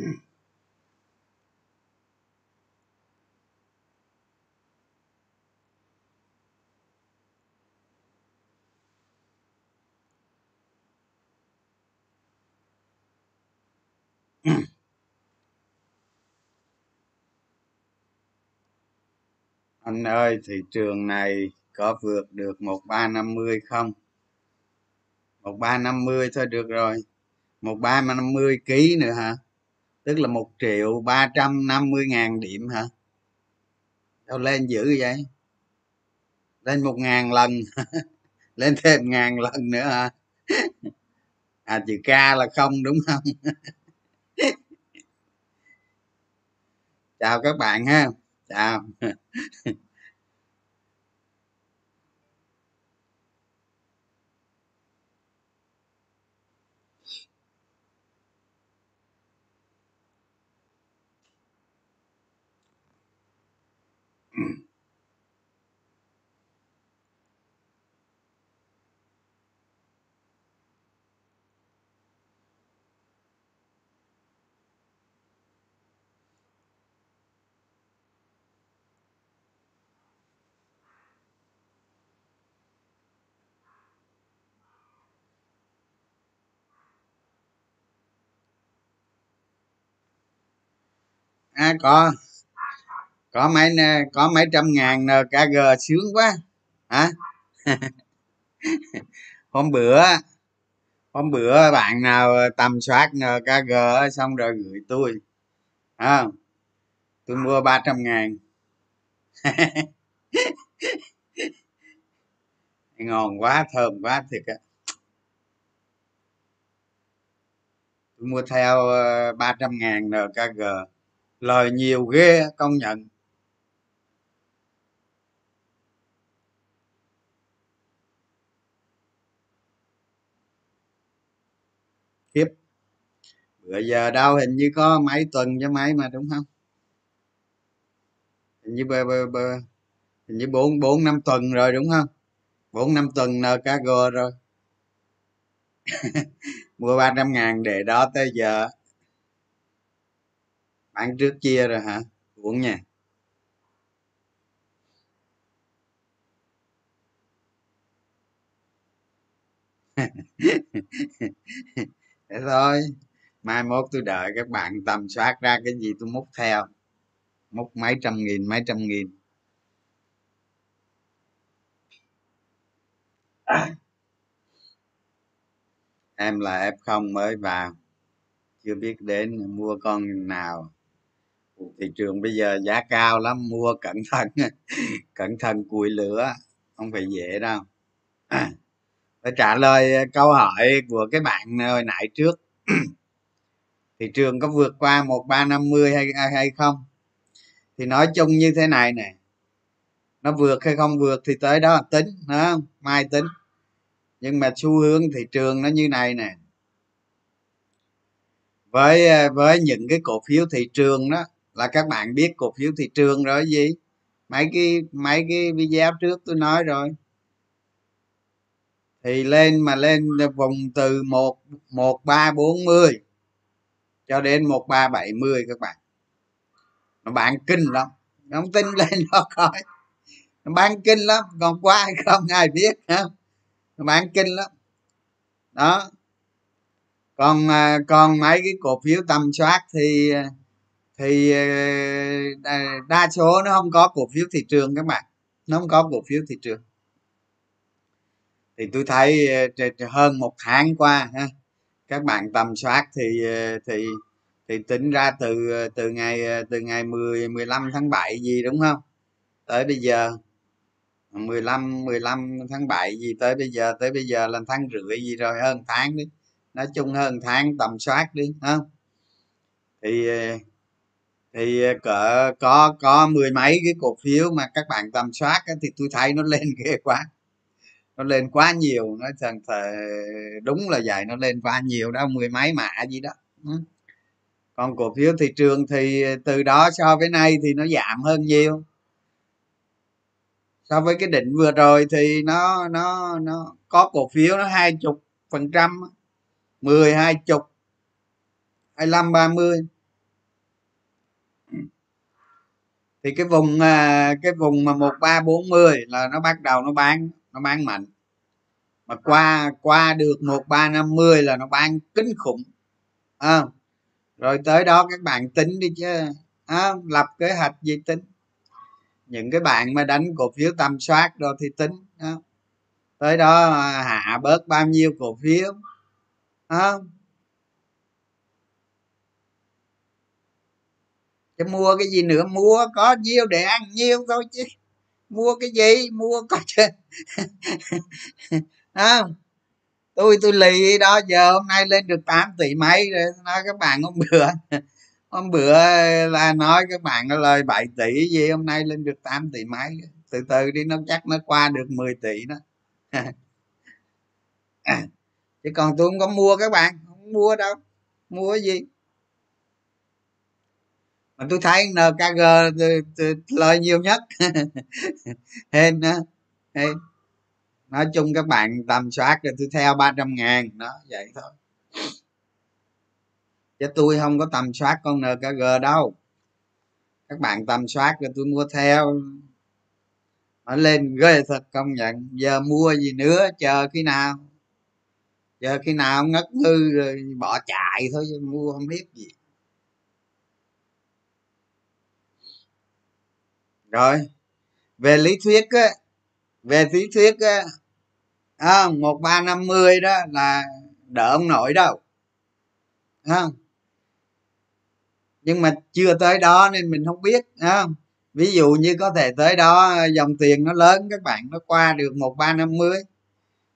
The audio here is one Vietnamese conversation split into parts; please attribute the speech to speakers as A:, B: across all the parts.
A: anh ơi, thị trường này có vượt được một ba năm mươi không? Một ba năm mươi thôi, được rồi. Một ba năm mươi ký nữa hả? Tức là một triệu ba trăm năm mươi ngàn điểm hả? Đâu lên dữ vậy? Lên một ngàn lần. Lên thêm ngàn lần nữa hả? À chữ k là không, đúng không? Chào các bạn ha. Chào. à có. Có mấy có mấy trăm ngàn nkg sướng quá. Hả? Hôm bữa hôm bữa bạn nào tầm soát nkg xong rồi gửi tôi. À, tôi mua ba trăm ngàn. Ngon quá thơm quá thiệt á. Tôi mua theo ờ, ba trăm ngàn nkg lời nhiều ghê công nhận. Tiếp bữa giờ đau hình như có mấy tuần cho mấy mà đúng không? Hình như bờ, bờ, bờ, hình như bốn bốn năm tuần rồi đúng không? Bốn năm tuần nkg rồi. Mua ba trăm ngàn để đó tới giờ ăn trước chia rồi hả? Uống nha. Thế thôi. Mai mốt tôi đợi các bạn tầm soát ra cái gì tôi múc theo. Múc mấy trăm nghìn, mấy trăm nghìn. Em là f không mới vào. Chưa biết đến mua con nào thị trường bây giờ giá cao lắm, mua cẩn thận cẩn thận cùi lửa, không phải dễ đâu. Để trả lời ờ, câu hỏi của cái bạn ờ, hồi nãy trước. Thị trường có vượt qua một ba năm mươi hay à, hay không? Thì nói chung như thế này nè, nó vượt hay không vượt thì tới đó tính đó mai tính. Nhưng mà xu hướng thị trường nó như này nè. Với ờ, với những cái cổ phiếu thị trường đó là các bạn biết cổ phiếu thị trường rồi gì? Mấy cái mấy cái video trước tôi nói rồi. Thì lên mà lên vùng từ một một ba bốn mươi cho đến một ba bảy mươi các bạn. Nó bán kinh lắm. Nó không tin lên đó coi. Nó bán kinh lắm. Còn qua hay không? Ai biết không nó bán kinh lắm. Đó. Còn à, còn mấy cái cổ phiếu tầm soát thì à, thì ờ, đa số nó không có cổ phiếu thị trường các bạn. Nó không có cổ phiếu thị trường. Thì tôi thấy ờ, hơn một tháng qua ha, các bạn tầm soát thì ờ, thì thì tính ra từ từ ngày từ ngày 10 15 tháng 7 gì đúng không? Tới bây giờ. 15 15 tháng 7 gì, tới bây giờ, tới bây giờ là tháng rưỡi gì rồi, hơn tháng đi. Nói chung hơn tháng tầm soát đi không thì thì ờ, cỡ có có mười mấy cái cổ phiếu mà các bạn tầm soát thì tôi thấy nó lên ghê quá. Nó lên quá nhiều, nó thật đúng là vậy, nó lên quá nhiều đó, mười mấy mã gì đó ừ. còn cổ phiếu thị trường thì ờ, từ đó so với nay thì nó giảm hơn nhiều. So với cái định vừa rồi thì nó nó nó có cổ phiếu nó hai chục phần trăm mười, hai chục, hai mươi ba mươi. Thì cái vùng à, cái vùng mà một ba bốn mươi là nó bắt đầu nó bán nó bán mạnh. Mà qua qua được một ba năm mươi là nó bán kinh khủng à, rồi tới đó các bạn tính đi chứ à, lập kế hoạch gì tính. Những cái bạn mà đánh cổ phiếu tầm soát rồi thì tính à, tới đó à, hạ bớt bao nhiêu cổ phiếu à, thì mua cái gì nữa? Mua, có nhiêu để ăn nhiêu thôi chứ. Mua cái gì? Mua có chứ. Không? Tôi tôi lì đó, giờ hôm nay lên được 8 tỷ mấy rồi, nói các bạn hôm bữa. Hôm bữa là nói các bạn nó lời 7 tỷ gì, hôm nay lên được 8 tỷ mấy. Từ từ đi, nó chắc nó qua được 10 tỷ đó. À, chứ còn tôi không có mua các bạn, không mua đâu. Mua gì? Mà tôi thấy nkg lời nhiều nhất. Hên đó hên. Nói chung các bạn tầm soát rồi tôi theo 300 ngàn, đó, vậy thôi. Chứ tôi không có tầm soát con nkg đâu. Các bạn tầm soát rồi tôi mua theo. Nó lên ghê thật, công nhận. Giờ mua gì nữa, chờ khi nào? Giờ khi nào ngất ngư rồi bỏ chạy thôi mua không biết gì. Rồi. Về lý thuyết á về lý thuyết á à, một ba năm mươi đó là đỡ ông nội đâu. Không? Nhưng mà chưa tới đó nên mình không biết không? Ví dụ như có thể tới đó dòng tiền nó lớn các bạn nó qua được một ba năm mươi.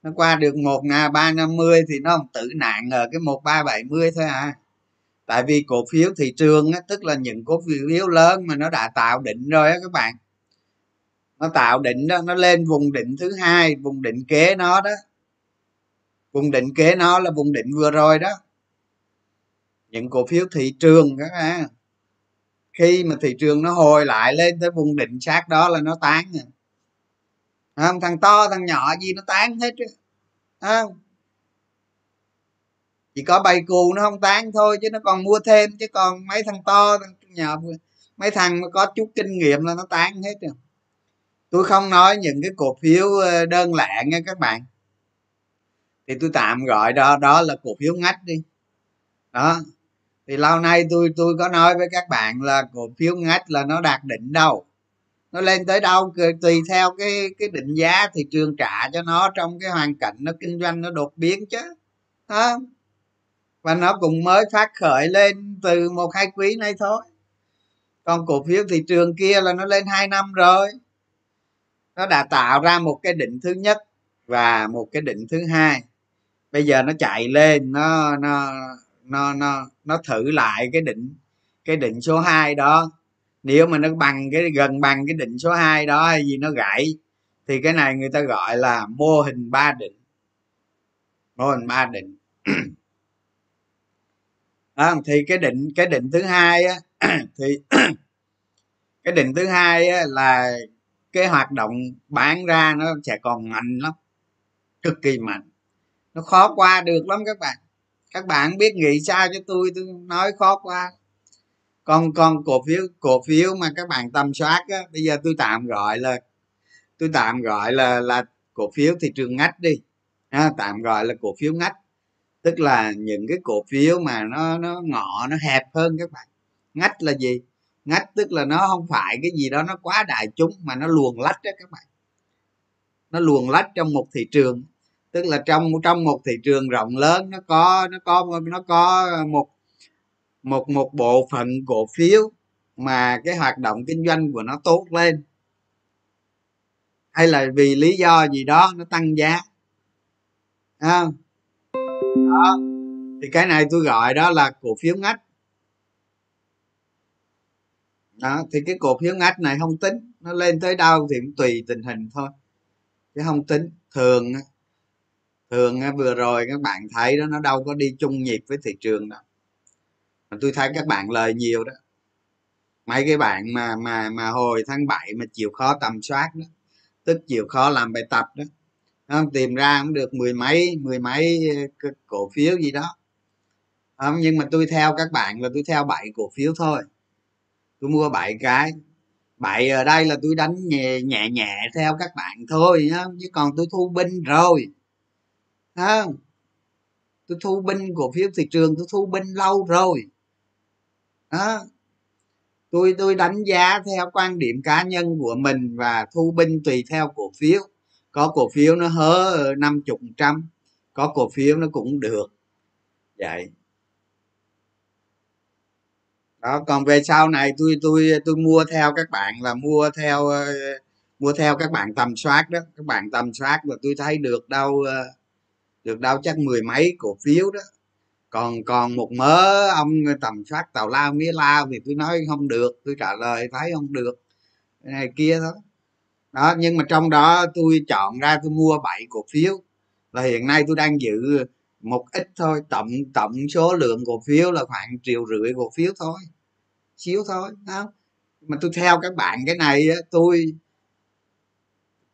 A: Nó qua được một ba năm mươi thì nó không tự nạn ở cái một ba bảy mươi thôi à tại vì cổ phiếu thị trường á, tức là những cổ phiếu lớn mà nó đã tạo định rồi á các bạn. Nó tạo định đó nó lên vùng định thứ hai vùng định kế nó đó. Vùng định kế nó là vùng định vừa rồi đó. Những cổ phiếu thị trường các bạn. Khi mà thị trường nó hồi lại lên tới vùng định sát đó là nó tán à. không thằng to thằng nhỏ gì nó tán hết á không? Chỉ có bay cù nó không tán thôi, chứ nó còn mua thêm, chứ còn mấy thằng to thằng nhỏ mấy thằng mà có chút kinh nghiệm là nó tán hết rồi. Tôi không nói những cái cổ phiếu ờ, đơn lẻ nha các bạn. Thì tôi tạm gọi đó đó là cổ phiếu ngách đi. Đó. Thì lâu nay tôi tôi có nói với các bạn là cổ phiếu ngách là nó đạt đỉnh đâu. Nó lên tới đâu tùy theo cái cái định giá thị trường trả cho nó trong cái hoàn cảnh nó kinh doanh nó đột biến chứ. Đó và nó cũng mới phát khởi lên từ một hai quý nay thôi. Còn cổ phiếu thị trường kia là nó lên hai năm rồi. Nó đã tạo ra một cái định thứ nhất và một cái định thứ hai. Bây giờ nó chạy lên, nó nó nó nó nó thử lại cái định cái định số 2 đó. Nếu mà nó bằng cái, gần bằng cái định số 2 đó hay gì nó gãy, thì cái này người ta gọi là mô hình ba định mô hình ba định à, thì cái định cái định thứ hai á thì cái định thứ hai á, là cái hoạt động bán ra nó sẽ còn mạnh lắm cực kỳ mạnh. Nó khó qua được lắm các bạn. Các bạn biết nghĩ sao cho tôi tôi nói khó qua. Còn còn cổ phiếu cổ phiếu mà các bạn tầm soát á bây giờ tôi tạm gọi là tôi tạm gọi là là cổ phiếu thị trường ngách đi. À, tạm gọi là cổ phiếu ngách tức là những cái cổ phiếu mà nó nó ngọ nó hẹp hơn các bạn. Ngách là gì? Ngách tức là nó không phải cái gì đó nó quá đại chúng mà nó luồn lách đó các bạn. Nó luồn lách trong một thị trường. Tức là trong trong một thị trường rộng lớn nó có nó có nó có một một một bộ phận cổ phiếu mà cái hoạt động kinh doanh của nó tốt lên. Hay là vì lý do gì đó nó tăng giá. À, đó. Thì cái này tôi gọi đó là cổ phiếu ngách. Đó, thì cái cổ phiếu ngách này không tính, nó lên tới đâu thì cũng tùy tình hình thôi, chứ không tính. Thường thường vừa rồi các bạn thấy đó, nó đâu có đi chung nhịp với thị trường đâu. Mà tôi thấy các bạn lời nhiều đó. Mấy cái bạn mà mà mà hồi tháng 7 mà chịu khó tầm soát đó, tức chịu khó làm bài tập đó không tìm ra cũng được mười mấy mười mấy ờ, cổ phiếu gì đó. Không nhưng mà tôi theo các bạn là tôi theo bảy cổ phiếu thôi. Tôi mua bảy cái. Bảy ở đây là tôi đánh nhẹ nhẹ, nhẹ theo các bạn thôi nhá. Chứ còn tôi thu binh rồi. Không. Tôi thu binh cổ phiếu thị trường tôi thu binh lâu rồi. Đó. Tôi tôi đánh giá theo quan điểm cá nhân của mình và thu binh tùy theo cổ phiếu có cổ phiếu nó hớ năm chục trăm, có cổ phiếu nó cũng được. Vậy. Đó, còn về sau này tôi tôi tôi mua theo các bạn là mua theo ờ, mua theo các bạn tầm soát đó. Các bạn tầm soát và tôi thấy được đâu ờ, được đâu chắc mười mấy cổ phiếu đó. Còn còn một mớ ông tầm soát tàu lao mía lao thì tôi nói không được, tôi trả lời thấy không được. Này kia thôi đó, nhưng mà trong đó tôi chọn ra tôi mua bảy cổ phiếu. Là hiện nay tôi đang giữ một ít thôi, tổng tổng số lượng cổ phiếu là khoảng triệu rưỡi cổ phiếu thôi, xíu thôi, đó. mà tôi theo các bạn cái này tôi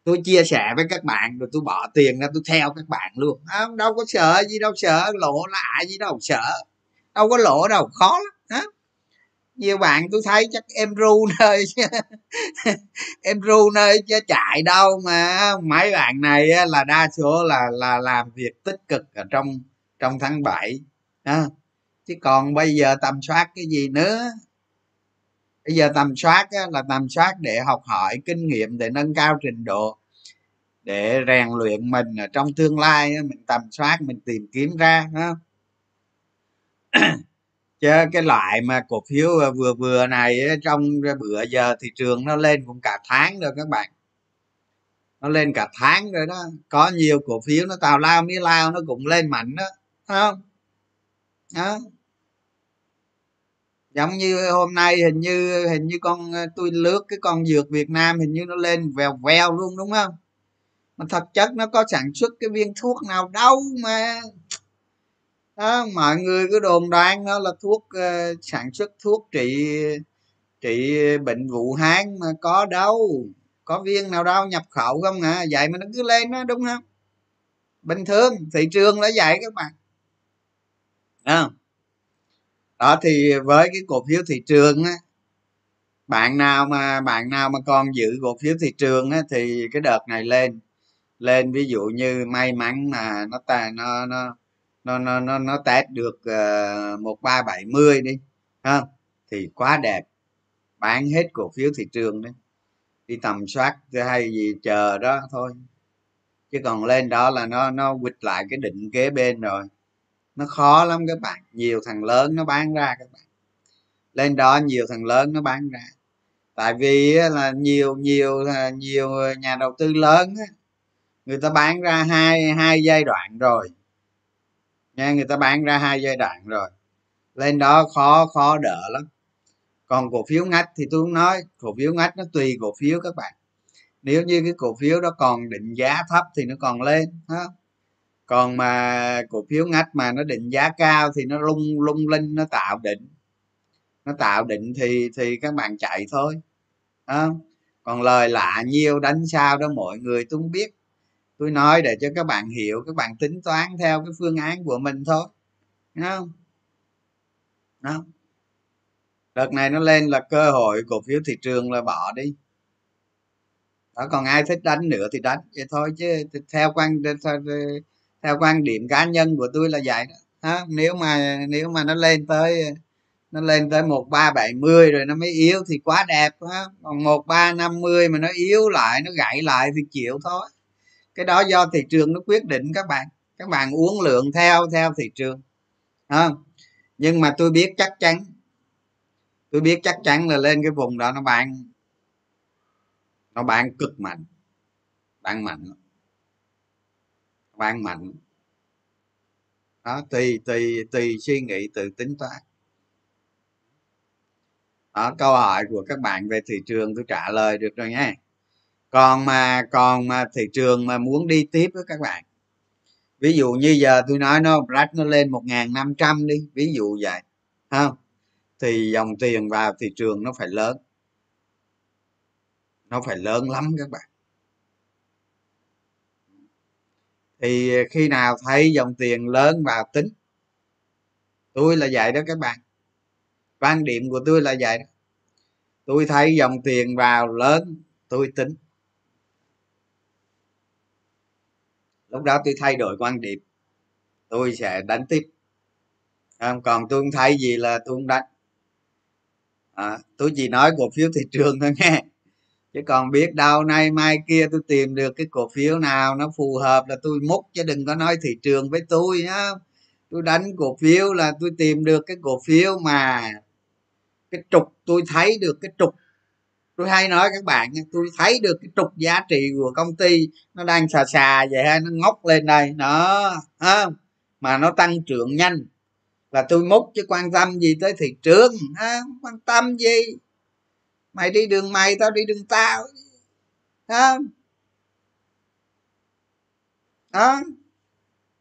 A: tôi chia sẻ với các bạn rồi tôi bỏ tiền ra tôi theo các bạn luôn. Không, đâu có sợ gì, đâu sợ lỗ lạ gì, đâu sợ, đâu có lỗ đâu, khó lắm nhiều bạn tôi thấy chắc em ru nơi em ru nơi chứ chạy đâu mà. Mấy bạn này là đa số là là làm việc tích cực ở trong trong tháng 7 à, chứ còn bây giờ tầm soát cái gì nữa? Bây giờ tầm soát là tầm soát để học hỏi kinh nghiệm để nâng cao trình độ để rèn luyện mình ở trong tương lai mình tầm soát mình tìm kiếm ra ha chứ cái loại mà cổ phiếu ờ, vừa vừa này trong bữa giờ thị trường nó lên cũng cả tháng rồi các bạn. Nó lên cả tháng rồi đó. Có nhiều cổ phiếu nó tào lao mía lao nó cũng lên mạnh đó. Không? Đó. Giống như hôm nay hình như hình như con ờ, tôi lướt cái con dược việt nam hình như nó lên vèo vèo luôn, đúng không? Mà thật chất nó có sản xuất cái viên thuốc nào đâu mà đó, mọi người cứ đồn đoán nó là thuốc uh, sản xuất thuốc trị trị bệnh vũ hán mà có đâu có viên nào đâu nhập khẩu không à? Vậy mà nó cứ lên đó đúng không? Bình thường thị trường là vậy các bạn. À. đó thì với cái cổ phiếu thị trường á bạn nào mà bạn nào mà còn giữ cổ phiếu thị trường á thì cái đợt này lên. Lên ví dụ như may mắn mà nó ta nó nó nó nó nó, nó test được ờ, một ba bảy mươi đi ha. Thì quá đẹp. Bán hết cổ phiếu thị trường đấy đi tầm soát hay gì chờ đó thôi. Chứ còn lên đó là nó nó quỵt lại cái định kế bên rồi. Nó khó lắm các bạn. Nhiều thằng lớn nó bán ra các bạn. Lên đó nhiều thằng lớn nó bán ra. Tại vì là nhiều nhiều à, nhiều nhà đầu tư lớn người ta bán ra hai hai giai đoạn rồi nha, người ta bán ra hai giai đoạn rồi. Lên đó khó khó đỡ lắm. Còn cổ phiếu ngách thì tôi cũng nói, cổ phiếu ngách nó tùy cổ phiếu các bạn. Nếu như cái cổ phiếu đó còn định giá thấp thì nó còn lên đó. còn mà cổ phiếu ngách mà nó định giá cao thì nó lung lung linh, nó tạo định nó tạo định thì thì các bạn chạy thôi đó. còn lời lạ nhiêu đánh sao đó, mọi người tôi không biết tôi nói để cho các bạn hiểu các bạn tính toán theo cái phương án của mình thôi. Đúng không? Đó đợt này nó lên là cơ hội cổ phiếu thị trường là bỏ đi. Đó còn ai thích đánh nữa thì đánh. Vậy thôi chứ theo quan theo, quan điểm cá nhân của tôi là vậy đó. Đó, nếu mà nếu mà nó lên tới nó lên tới một ba bảy mươi rồi nó mới yếu thì quá đẹp ha còn một ba năm mươi mà nó yếu lại nó gãy lại thì chịu thôi cái đó do thị trường nó quyết định các bạn. Các bạn uống lượng theo theo thị trường. À, nhưng mà tôi biết chắc chắn tôi biết chắc chắn là lên cái vùng đó nó bán nó bán cực mạnh. Bán mạnh bán mạnh đó tùy tùy tùy suy nghĩ tự tính toán. Đó câu hỏi của các bạn về thị trường tôi trả lời được rồi nhé còn mà còn mà thị trường mà muốn đi tiếp với các bạn, ví dụ như giờ tôi nói nó rách nó lên một n năm trăm đi, ví dụ vậy không thì dòng tiền vào thị trường nó phải lớn. Nó phải lớn lắm các bạn. Thì khi nào thấy dòng tiền lớn vào tính? Tôi là vậy đó các bạn. Quan điểm của tôi là vậy đó. Tôi thấy dòng tiền vào lớn, tôi tính. Lúc đó tôi thay đổi quan điểm. Tôi sẽ đánh tiếp. Còn tôi không thấy gì là tôi không đánh. À, tôi chỉ nói cổ phiếu thị trường thôi nghe. Chứ còn biết đâu nay mai kia tôi tìm được cái cổ phiếu nào nó phù hợp là tôi múc chứ đừng có nói thị trường với tôi nhá. Tôi đánh cổ phiếu là tôi tìm được cái cổ phiếu mà cái trục tôi thấy được cái trục tôi hay nói các bạn tôi thấy được cái trục giá trị của công ty nó đang xà xà vậy ha nó ngóc lên đây. Đó không? Mà nó tăng trưởng nhanh. Là tôi múc chứ quan tâm gì tới thị trường ha quan tâm gì? Mày đi đường mày, tao đi đường tao. Ha đó.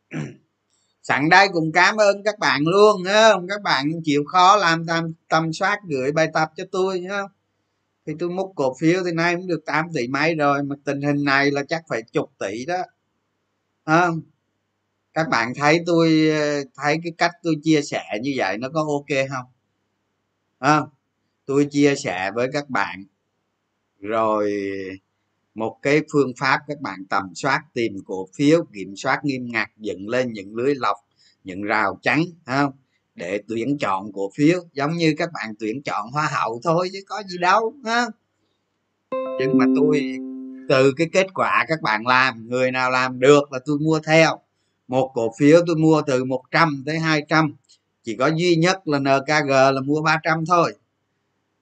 A: Sẵn đây cũng cảm ơn các bạn luôn không? Các bạn chịu khó làm tâm tầm soát gửi bài tập cho tôi nhá thì tôi múc cổ phiếu thì nay cũng được 8 tỷ mấy rồi mà tình hình này là chắc phải chục tỷ đó. Không? Các bạn thấy tôi ờ, thấy cái cách tôi chia sẻ như vậy nó có ok không? À, tôi chia sẻ với các bạn rồi một cái phương pháp các bạn tầm soát tìm cổ phiếu kiểm soát nghiêm ngặt dựng lên những lưới lọc những rào chắn không? Để tuyển chọn cổ phiếu, giống như các bạn tuyển chọn hoa hậu thôi chứ có gì đâu, ha? Nhưng mà tôi, từ cái kết quả các bạn làm, người nào làm được là tôi mua theo. Một cổ phiếu tôi mua từ 100 tới 200 chỉ có duy nhất là nkg là mua 300 thôi.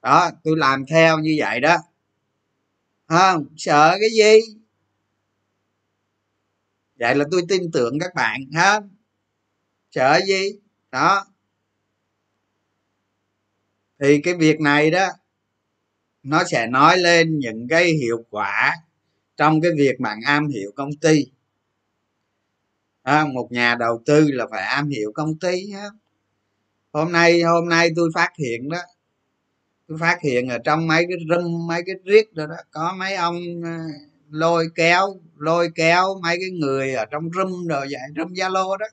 A: Đó, tôi làm theo như vậy đó. Không sợ cái gì? Vậy là tôi tin tưởng các bạn, ha? Sợ gì? Đó thì cái việc này đó nó sẽ nói lên những cái hiệu quả trong cái việc bạn am hiểu công ty. À, một nhà đầu tư là phải am hiểu công ty đó. hôm nay hôm nay tôi phát hiện đó tôi phát hiện ở trong mấy cái râm mấy cái riết rồi đó có mấy ông à, lôi kéo lôi kéo mấy cái người ở trong râm rồi vậy râm zalo đó.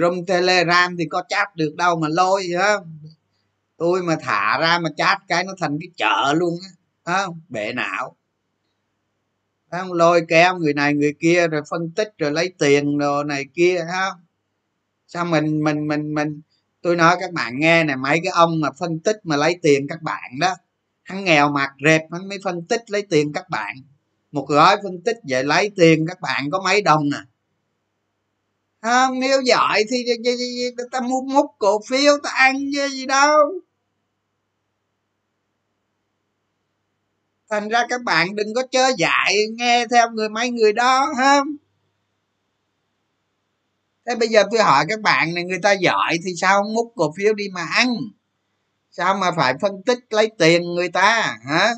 A: Râm telegram thì có chat được đâu mà lôi hả tôi mà thả ra mà chát cái nó thành cái chợ luôn á không? Bệ não. Không? Lôi kéo người này người kia rồi phân tích rồi lấy tiền rồi này kia không? Sao mình mình mình mình, tôi nói các bạn nghe này mấy cái ông mà phân tích mà lấy tiền các bạn đó, hắn nghèo mặt rệp, hắn mới phân tích lấy tiền các bạn. Một gói phân tích vậy lấy tiền các bạn có mấy đồng à không? Nếu giỏi thì ta mua múc cổ phiếu, ta ăn chứ gì đâu. Thành ra các bạn đừng có chơi dại, nghe theo người mấy người đó, ha? Thế bây giờ tôi hỏi các bạn này, người ta giỏi thì sao không múc cổ phiếu đi mà ăn? Sao mà phải phân tích lấy tiền người ta, hả?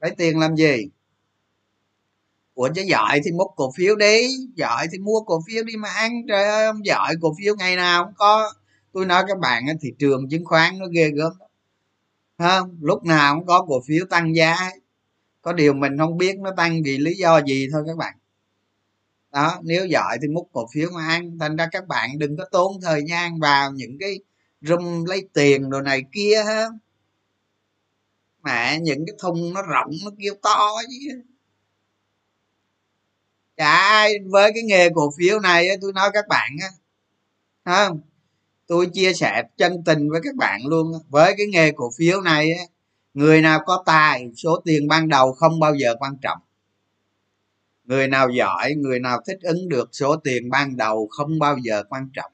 A: Lấy tiền làm gì? Ủa, chứ giỏi thì múc cổ phiếu đi, giỏi thì mua cổ phiếu đi mà ăn. Trời ơi, ông giỏi cổ phiếu ngày nào cũng có. Tôi nói các bạn thị trường chứng khoán nó ghê gớm không, lúc nào cũng có cổ phiếu tăng giá. Có điều mình không biết nó tăng vì lý do gì thôi các bạn. Đó, nếu giỏi thì múc cổ phiếu mà ăn. Thành ra các bạn đừng có tốn thời gian vào những cái rung lấy tiền đồ này kia ha. Mẹ những cái thùng nó rộng, nó kêu to chứ. Chả ai, với cái nghề cổ phiếu này tôi nói các bạn á không? Tôi chia sẻ chân tình với các bạn luôn với cái nghề cổ phiếu này người nào có tài, số tiền ban đầu không bao giờ quan trọng. Người nào giỏi, người nào thích ứng được số tiền ban đầu không bao giờ quan trọng.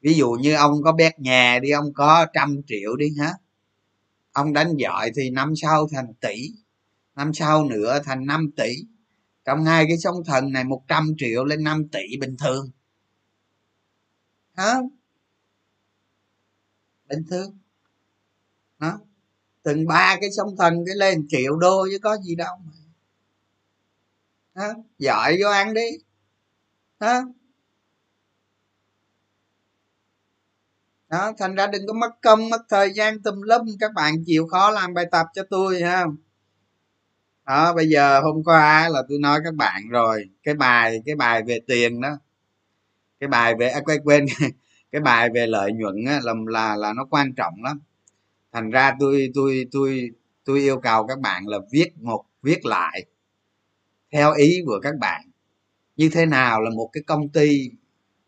A: Ví dụ như ông có bét nhà đi, ông có trăm triệu đi hả? Ông đánh giỏi thì năm sau thành tỷ, năm sau nữa thành 5 tỷ. Trong hai cái sóng thần này 100 triệu lên 5 tỷ bình thường. Hả? Bình thường đó. Từng ba cái sóng thần cái lên triệu đô chứ có gì đâu mà. Đó. giỏi vô ăn đi. Đó. đó thành ra đừng có mất công mất thời gian tùm lum. Các bạn chịu khó làm bài tập cho tôi ha đó bây giờ hôm qua là tôi nói các bạn rồi. Cái bài cái bài về tiền đó. Cái bài về à, quên quên cái bài về lợi nhuận á, là là là nó quan trọng lắm. Thành ra tôi tôi tôi tôi yêu cầu các bạn là viết một viết lại theo ý của các bạn. Như thế nào là một cái công ty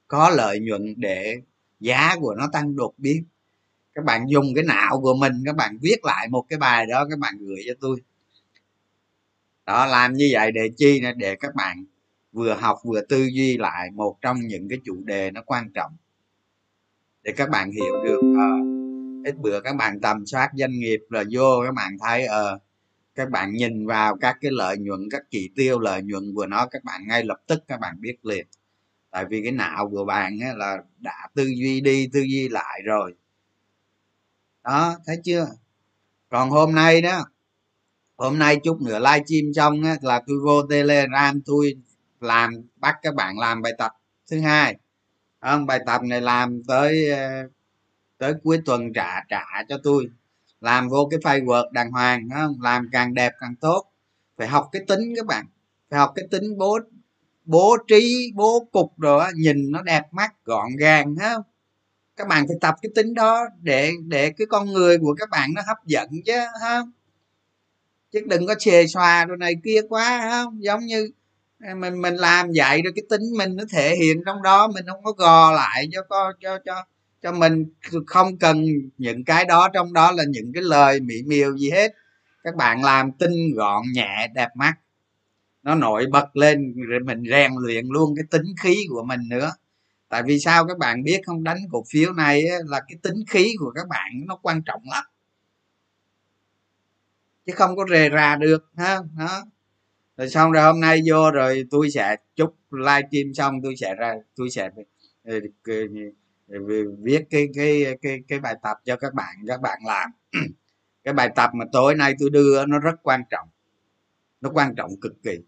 A: có lợi nhuận để giá của nó tăng đột biến? Các bạn dùng cái não của mình các bạn viết lại một cái bài đó các bạn gửi cho tôi. Đó làm như vậy để chi để các bạn vừa học vừa tư duy lại một trong những cái chủ đề nó quan trọng để các bạn hiểu được uh, ít bữa các bạn tầm soát doanh nghiệp là vô các bạn thấy ờ uh, các bạn nhìn vào các cái lợi nhuận các chỉ tiêu lợi nhuận của nó các bạn ngay lập tức các bạn biết liền. Tại vì cái não của bạn ấy là đã tư duy đi tư duy lại rồi. Đó thấy chưa? Còn hôm nay đó hôm nay chút nữa livestream xong á, là tôi vô telegram tôi làm bắt các bạn làm bài tập. Thứ hai không bài tập này làm tới ờ, tới cuối tuần trả trả cho tôi. Làm vô cái file word đàng hoàng không? Làm càng đẹp càng tốt. Phải học cái tính các bạn. Phải học cái tính bố bố trí, bố cục rồi nhìn nó đẹp mắt, gọn gàng không? Các bạn phải tập cái tính đó để để cái con người của các bạn nó hấp dẫn chứ không? Chứ đừng có xề xòa đồ này kia quá không? Giống như mình mình làm vậy rồi cái tính mình nó thể hiện trong đó, mình không có gò lại cho co cho cho cho mình. Không cần những cái đó, trong đó là những cái lời mỹ miều gì hết. Các bạn làm tinh gọn, nhẹ, đẹp mắt. Nó nổi bật lên, rồi mình rèn luyện luôn cái tính khí của mình nữa. Tại vì sao các bạn biết không? Đánh cổ phiếu này là cái tính khí của các bạn nó quan trọng lắm. Chứ không có rề rà được, ha, đó rồi xong rồi hôm nay vô rồi tôi sẽ chúc livestream xong tôi sẽ ra, tôi sẽ ờ, ờ, viết cái cái cái cái bài tập cho các bạn các bạn làm. Cái bài tập mà tối nay tôi đưa nó rất quan trọng. Nó quan trọng cực kỳ.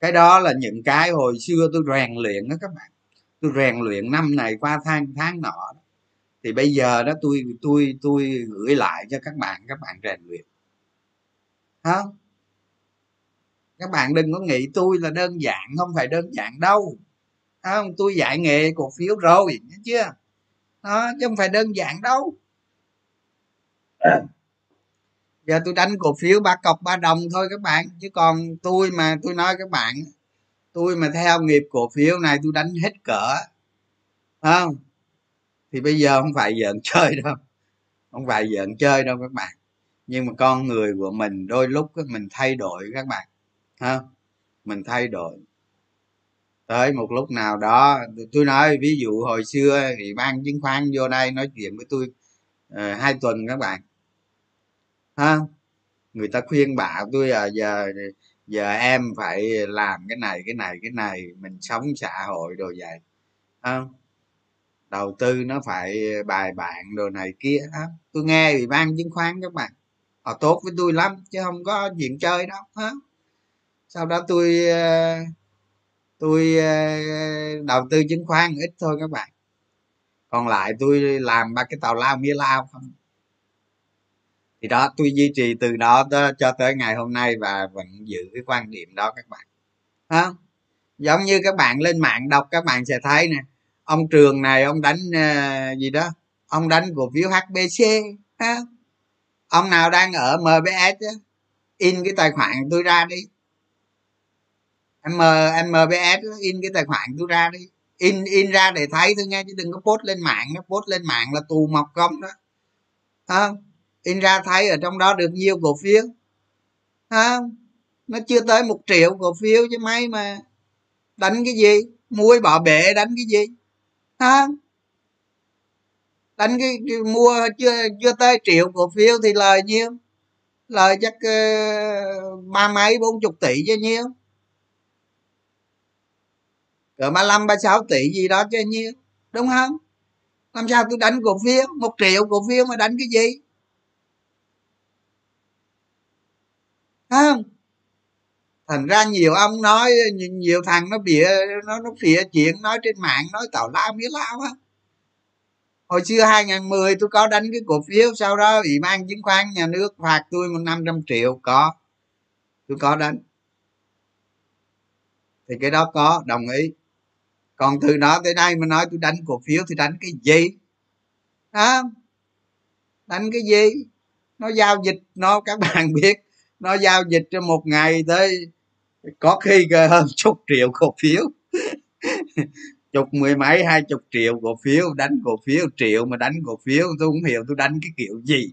A: Cái đó là những cái hồi xưa tôi rèn luyện đó các bạn. Tôi rèn luyện năm này qua tháng tháng nọ. Thì bây giờ đó tôi tôi tôi gửi lại cho các bạn các bạn rèn luyện. Không các bạn đừng có nghĩ tôi là đơn giản không phải đơn giản đâu. Không? Tôi dạy nghề cổ phiếu rồi nhớ chưa? Đó, chứ không phải đơn giản đâu. Giờ tôi đánh cổ phiếu ba cọc ba đồng thôi các bạn. Chứ còn tôi mà tôi nói các bạn tôi mà theo nghiệp cổ phiếu này tôi đánh hết cỡ. Không? Thì bây giờ không phải giỡn chơi đâu. Không phải giỡn chơi đâu các bạn. Nhưng mà con người của mình đôi lúc mình thay đổi các bạn ha mình thay đổi. Tới một lúc nào đó tôi nói ví dụ hồi xưa thì ban chứng khoán vô đây nói chuyện với tôi uh, hai tuần các bạn. Ha người ta khuyên bảo tôi à giờ giờ em phải làm cái này cái này cái này mình sống xã hội đồ vậy. Ha đầu tư nó phải bài bản đồ này kia ha tôi nghe ủy ban chứng khoán các bạn họ tốt với tôi lắm chứ không có chuyện chơi đâu ha sau đó tôi ờ, tôi ờ, đầu tư chứng khoán ít thôi các bạn. Còn lại tôi làm ba cái tàu lao mía lao không? Thì đó tôi duy trì từ đó cho tới ngày hôm nay và vẫn giữ cái quan điểm đó các bạn. Không giống như các bạn lên mạng đọc các bạn sẽ thấy nè. Ông trường này ông đánh uh, gì đó? Ông đánh cổ phiếu hbc ha? ông nào đang ở mbs á, in cái tài khoản tôi ra đi m mbs in cái tài khoản tôi ra đi. In in ra để thấy thôi nghe chứ đừng có post lên mạng nó post lên mạng là tù mọc công đó. Không? In ra thấy ở trong đó được nhiều cổ phiếu. Không? Nó chưa tới một triệu cổ phiếu chứ mấy mà. Đánh cái gì? Muối bỏ bể đánh cái gì? Không? Đánh cái, cái mua chưa chưa tới triệu cổ phiếu thì lời nhiêu? Lời chắc uh, ba mấy bốn chục tỷ chứ nhiêu? Cỡ ba năm ba sáu tỷ gì đó chứ nhiêu đúng không? Làm sao tôi đánh cổ phiếu? Một triệu cổ phiếu mà đánh cái gì? Không. Thành ra nhiều ông nói nhiều thằng nó bịa, nó nó phịa chuyện nói trên mạng, nói tào lao biết lao á. Hồi xưa 2010 tôi có đánh cái cổ phiếu, sau đó ủy ban chứng khoán nhà nước phạt tôi một năm trăm triệu, có. Tôi có đánh. Thì cái đó có, đồng ý còn từ đó tới đây mà nói tôi đánh cổ phiếu thì đánh cái gì? Hả? Đánh cái gì? Nó giao dịch, nó, các bạn biết, nó giao dịch trong một ngày tới có khi hơn chục triệu cổ phiếu. Chục mười mấy, hai chục triệu cổ phiếu, đánh cổ phiếu, triệu mà đánh cổ phiếu, tôi không hiểu tôi đánh cái kiểu gì.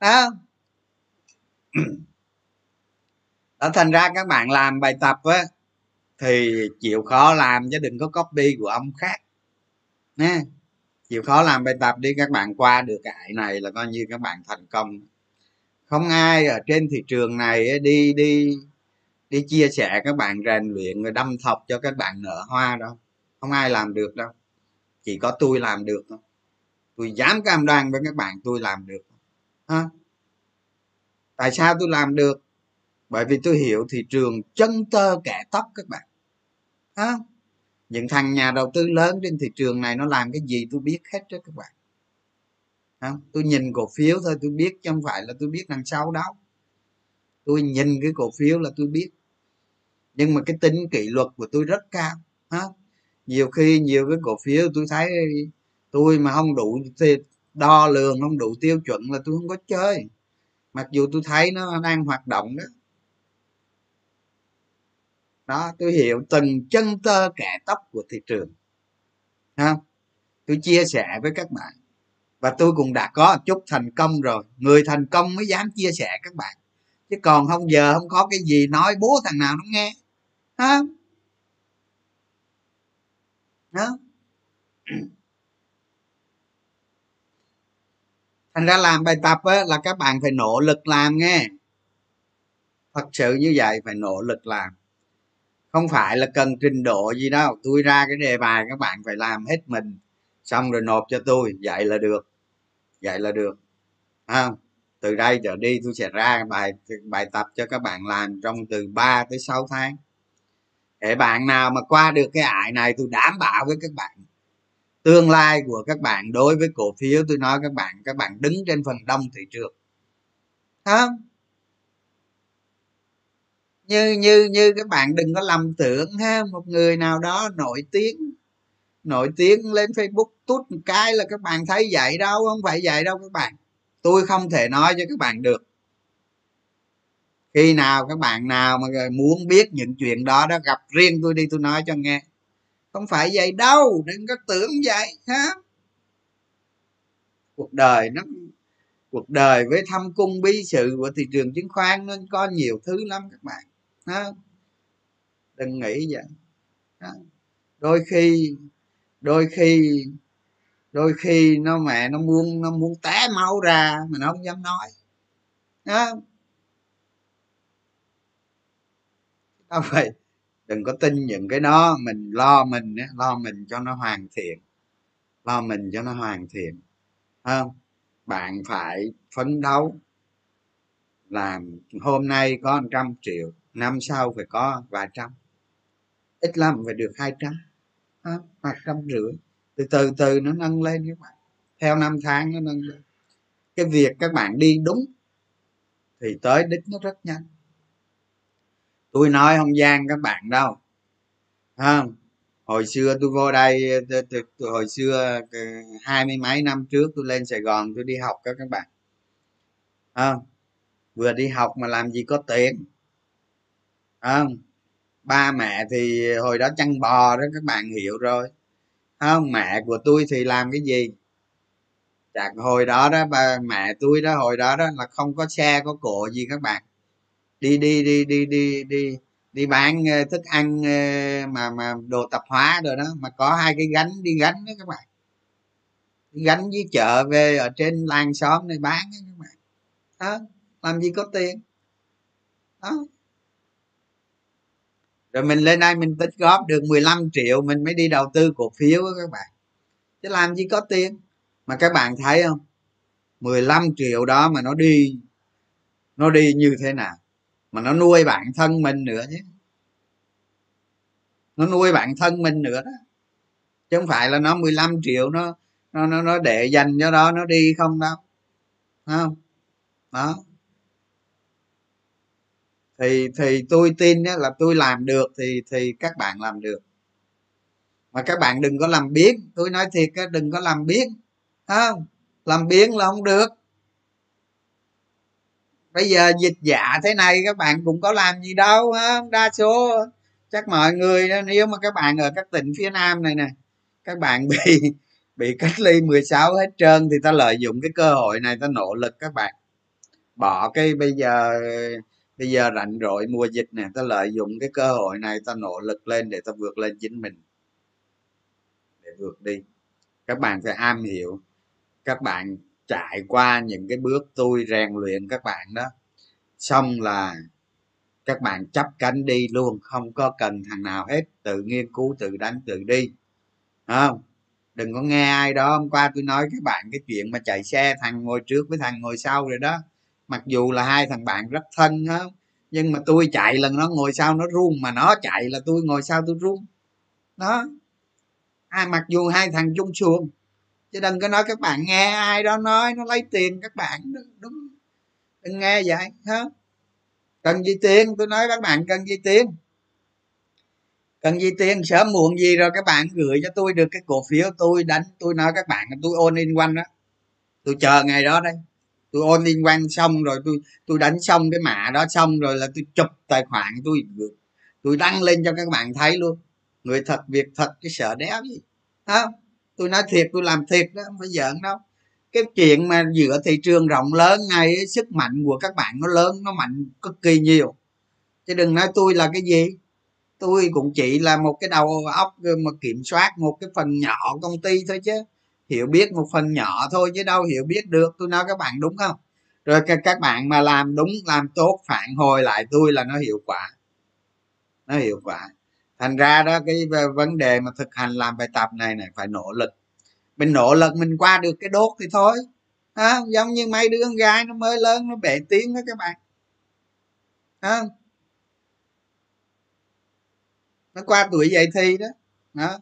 A: Đó đó, thành ra các bạn làm bài tập á thì chịu khó làm chứ đừng có copy của ông khác nè chịu khó làm bài tập đi, các bạn qua được cái này là coi như các bạn thành công. Không ai ở trên thị trường này đi đi đi chia sẻ các bạn rèn luyện rồi đâm thọc cho các bạn nở hoa đâu. Không ai làm được đâu. Chỉ có tôi làm được thôi. Tôi dám cam đoan với các bạn tôi làm được, ha. Tại sao tôi làm được? Bởi vì tôi hiểu thị trường chân tơ kẻ tóc các bạn ha những thằng nhà đầu tư lớn trên thị trường này nó làm cái gì tôi biết hết đó các bạn. Không? tôi nhìn cổ phiếu thôi tôi biết chứ không phải là tôi biết đằng sau đó, tôi nhìn cái cổ phiếu là tôi biết. Nhưng mà cái tính kỷ luật của tôi rất cao ha nhiều khi nhiều cái cổ phiếu tôi thấy tôi mà không đủ đo lường không đủ tiêu chuẩn là tôi không có chơi. Mặc dù tôi thấy nó đang hoạt động đó đó tôi hiểu từng chân tơ kẻ tóc của thị trường. Không? Tôi chia sẻ với các bạn. Và tôi cũng đã có một chút thành công rồi. Người thành công mới dám chia sẻ các bạn. Chứ còn không giờ không có cái gì nói bố thằng nào nó nghe. Ha đó thành ra làm bài tập á, là các bạn phải nỗ lực làm nghe. Thật sự như vậy phải nỗ lực làm không phải là cần trình độ gì đâu. Tôi ra cái đề bài, các bạn phải làm hết mình. Xong rồi nộp cho tôi. Vậy là được. Vậy là được. Không? Từ đây trở đi tôi sẽ ra bài bài tập cho các bạn làm trong từ 3 tới 6 tháng. Để bạn nào mà qua được cái ải này, tôi đảm bảo với các bạn. Tương lai của các bạn, đối với cổ phiếu, tôi nói các bạn các bạn đứng trên phần đông thị trường. Không? Như như như các bạn đừng có lầm tưởng ha, một người nào đó nổi tiếng nổi tiếng lên facebook tút một cái là các bạn thấy vậy đâu, không phải vậy đâu các bạn. Tôi không thể nói cho các bạn được. Khi nào các bạn nào mà muốn biết những chuyện đó đó gặp riêng tôi đi, tôi nói cho nghe. Không phải vậy đâu, đừng có tưởng vậy ha. Cuộc đời nó, cuộc đời với thâm cung bí sự của thị trường chứng khoán nó có nhiều thứ lắm các bạn ha đừng nghĩ vậy. Đó. đôi khi đôi khi đôi khi nó mẹ nó muốn nó muốn té máu ra mà nó không dám nói. Đó. Đâu vậy đừng có tin những cái đó. Mình lo mình lo mình cho nó hoàn thiện. Lo mình cho nó hoàn thiện. Không? Bạn phải phấn đấu. Làm hôm nay có một trăm triệu năm sau phải có vài trăm. Ít lắm phải được hai trăm hoặc trăm rưỡi. Từ từ từ nó nâng lên các bạn. Theo năm tháng nó nâng lên. Cái việc các bạn đi đúng thì tới đích nó rất nhanh. Tôi nói không gian các bạn đâu không hồi xưa tôi vô đây hồi xưa ờ, hai mươi mấy năm trước tôi lên sài gòn tôi đi học các các bạn không vừa đi học mà làm gì có tiền không, ba mẹ thì hồi đó chăn bò đó, các bạn hiểu rồi. Không, mẹ của tôi thì làm cái gì? Chặt hồi đó đó, ba mẹ tôi đó, hồi đó đó là không có xe, có cổ gì các bạn. Đi đi đi đi đi đi đi bán ờ, thức ăn ờ, mà mà đồ tạp hóa rồi đó, mà có hai cái gánh đi gánh đó các bạn. Đi gánh với chợ về ở trên làng xóm này bán đó các bạn. Đó, làm gì có tiền? Đó rồi mình lên đây mình tích góp được 15 triệu mình mới đi đầu tư cổ phiếu đó các bạn. Chứ làm gì có tiền. Mà các bạn thấy không? 15 triệu đó mà nó đi nó đi như thế nào? Mà nó nuôi bản thân mình nữa chứ. Nó nuôi bản thân mình nữa đó. Chứ không phải là nó 15 triệu nó nó nó, nó để dành cho đó nó đi không đâu. Không? Đó thì thì tôi tin là tôi làm được thì thì các bạn làm được. Mà các bạn đừng có làm biến. Tôi nói thiệt đừng có làm biến. Không? Làm biến là không được. Bây giờ dịch giả thế này, các bạn cũng có làm gì đâu ha? đa số, chắc mọi người, nếu mà các bạn ở các tỉnh phía nam này nè, các bạn bị bị cách ly 16 hết trơn thì ta lợi dụng cái cơ hội này, ta nỗ lực các bạn. Bỏ cái bây giờ bây giờ rảnh rỗi mùa dịch nè, ta lợi dụng cái cơ hội này ta nỗ lực lên để ta vượt lên chính mình. Để vượt đi. Các bạn phải am hiểu. Các bạn trải qua những cái bước tôi rèn luyện các bạn đó. Xong là các bạn chấp cánh đi luôn, không có cần thằng nào hết, tự nghiên cứu, tự đánh, tự đi. Không? Đừng có nghe ai đó hôm qua tôi nói các bạn cái chuyện mà chạy xe thằng ngồi trước với thằng ngồi sau rồi đó mặc dù là hai thằng bạn rất thân á nhưng mà tôi chạy lần nó ngồi sau nó run mà nó chạy là tôi ngồi sau tôi run. Đó. À, mặc dù hai thằng chung xuồng chứ đừng có nói các bạn nghe ai đó nói nó lấy tiền các bạn đúng đừng nghe vậy hả cần gì tiền? Tôi nói các bạn cần gì tiền? Cần gì tiền? Sớm muộn gì rồi các bạn gửi cho tôi được cái cổ phiếu tôi đánh tôi nói các bạn tôi ôn in quanh đó. Tôi chờ ngày đó đây tôi ôn liên quan xong rồi tôi tôi đánh xong cái mạ đó xong rồi là tôi chụp tài khoản tôi. Tôi đăng lên cho các bạn thấy luôn. Người thật, việc thật, cái sợ đéo gì. Không? Tôi nói thiệt, tôi làm thiệt đó, không phải giỡn đâu. Cái chuyện mà giữa thị trường rộng lớn này sức mạnh của các bạn nó lớn, nó mạnh cực kỳ nhiều. Chứ đừng nói tôi là cái gì. Tôi cũng chỉ là một cái đầu óc mà kiểm soát, một cái phần nhỏ công ty thôi chứ hiểu biết một phần nhỏ thôi chứ đâu hiểu biết được. Tôi nói các bạn đúng không? Rồi các bạn mà làm đúng làm tốt phản hồi lại tôi là nó hiệu quả. Nó hiệu quả. Thành ra đó cái vấn đề mà thực hành làm bài tập này này phải nỗ lực. Mình nỗ lực mình qua được cái đốt thì thôi. À, giống như mấy đứa con gái nó mới lớn nó bể tiếng đó các bạn. À, nó qua tuổi dậy thi đó. Đó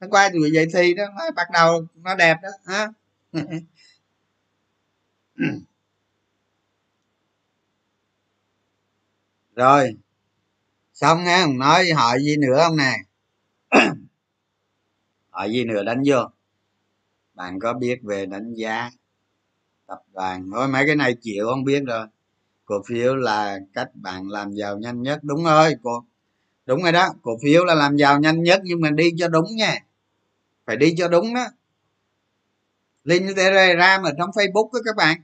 A: nó qua tuổi dậy thì đó, nó bắt đầu nó đẹp đó ha rồi. Xong nghe không nói hỏi gì nữa không nè? Hỏi gì nữa đánh vô. Bạn có biết về đánh giá tập đoàn? Thôi mấy cái này chịu không biết rồi. Cổ phiếu là cách bạn làm giàu nhanh nhất, đúng rồi, cô đúng rồi đó, cổ phiếu là làm giàu nhanh nhất nhưng mà đi cho đúng nha. Phải đi cho đúng đó. Link telegram ở trong facebook đó các bạn.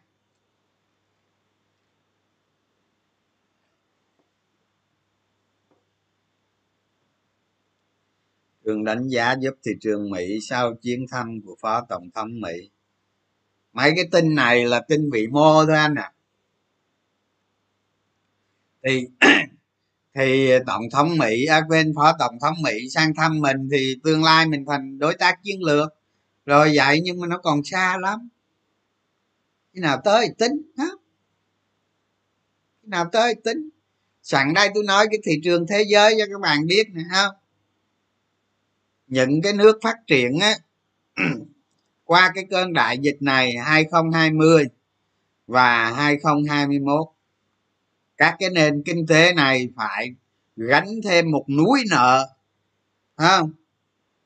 A: Trường đánh giá giúp thị trường mỹ sau chuyến thăm của phó tổng thống mỹ. Mấy cái tin này là tin vị mô thôi anh à thì thì tổng thống mỹ à, quên phó tổng thống mỹ sang thăm mình thì tương lai mình thành đối tác chiến lược. Rồi vậy nhưng mà nó còn xa lắm. Khi nào tới tính ha khi nào tới tính. Sẵn đây tôi nói cái thị trường thế giới cho các bạn biết nè ha. Những cái nước phát triển á qua cái cơn đại dịch này 2020 và 2021 các cái nền kinh tế này phải gánh thêm một núi nợ không?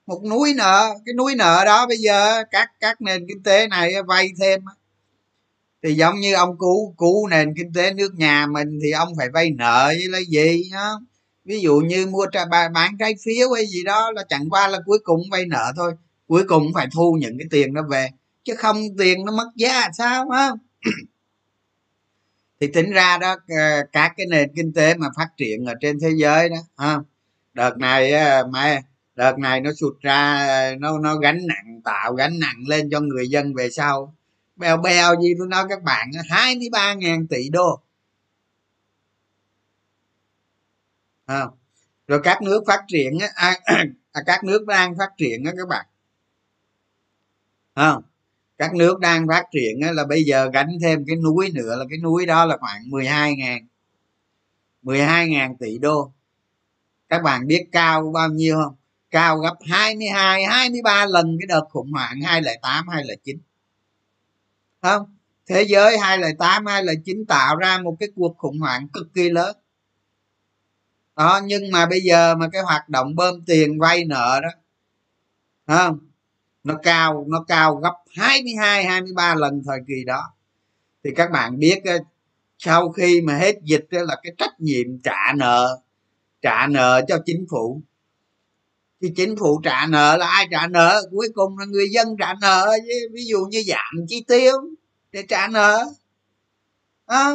A: Một núi nợ, cái núi nợ đó bây giờ các các nền kinh tế này vay thêm thì giống như ông cứu cứu nền kinh tế nước nhà mình thì ông phải vay nợ với lấy gì đó ví dụ như mua tra bán trái phiếu hay gì đó là chẳng qua là cuối cùng vay nợ thôi, cuối cùng phải thu những cái tiền đó về, chứ không tiền nó mất giá sao không? Thì tính ra đó ờ, các cái nền kinh tế mà phát triển ở trên thế giới đó ha đợt này ờ, mà đợt này nó sụt ra ờ, nó nó gánh nặng tạo gánh nặng lên cho người dân về sau. Bèo bèo gì tôi nói các bạn 23 ngàn tỷ đô. À, rồi các nước phát triển á, à, à, các nước đang phát triển đó các bạn. Không các nước đang phát triển là bây giờ gánh thêm cái núi nữa, là cái núi đó là khoảng 12 ngàn 12 ngàn tỷ đô. Các bạn biết cao bao nhiêu không? Cao gấp 22 23 lần cái đợt khủng hoảng 208 209 không thế giới 208 209 tạo ra một cái cuộc khủng hoảng cực kỳ lớn. Đó, nhưng mà bây giờ mà cái hoạt động bơm tiền vay nợ đó, không, nó cao nó cao gấp 22 23 lần thời kỳ đó. Thì các bạn biết ờ, sau khi mà hết dịch là cái trách nhiệm trả nợ trả nợ cho chính phủ. Thì chính phủ trả nợ là ai trả nợ? Cuối cùng là người dân trả nợ ví dụ như giảm chi tiêu để trả nợ. À,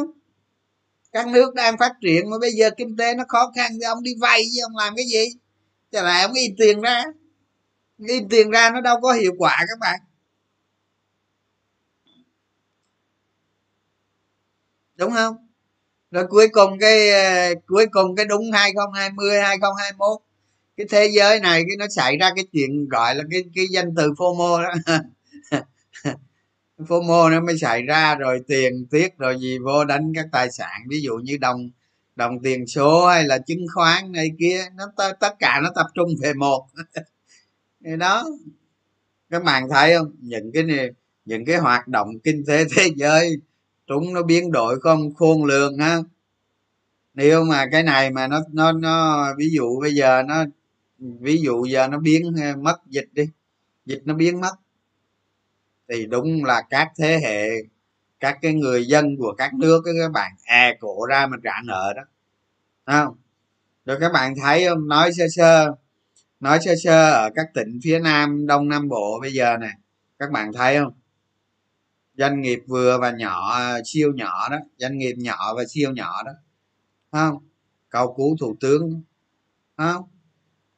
A: các nước đang phát triển mà bây giờ kinh tế nó khó khăn thì ông đi vay chứ ông làm cái gì? Chả lại ông in tiền ra? In tiền ra nó đâu có hiệu quả các bạn. Đúng không? Rồi cuối cùng cái ờ, cuối cùng cái đúng 2020 2021 cái thế giới này cái nó xảy ra cái chuyện gọi là cái cái danh từ FOMO đó. FOMO nó mới xảy ra rồi tiền tiết rồi gì vô đánh các tài sản, ví dụ như đồng đồng tiền số hay là chứng khoán này kia, nó t- tất cả nó tập trung về một. Thì đó, các bạn thấy không? Những cái này những cái hoạt động kinh tế thế giới chúng nó biến đổi không? Khôn lường ha. Nếu mà cái này mà nó nó nó, ví dụ bây giờ nó, ví dụ giờ nó biến ờ, mất dịch đi. Dịch nó biến mất. Thì đúng là các thế hệ, các cái người dân của các nước các bạn e cổ ra mà trả nợ đó. Không? Rồi các bạn thấy không? Nói sơ sơ, nói sơ sơ ở các tỉnh phía nam, đông nam bộ bây giờ này các bạn thấy không? Doanh nghiệp vừa và nhỏ à, siêu nhỏ đó doanh nghiệp nhỏ và siêu nhỏ đó không? Cầu cứu thủ tướng không?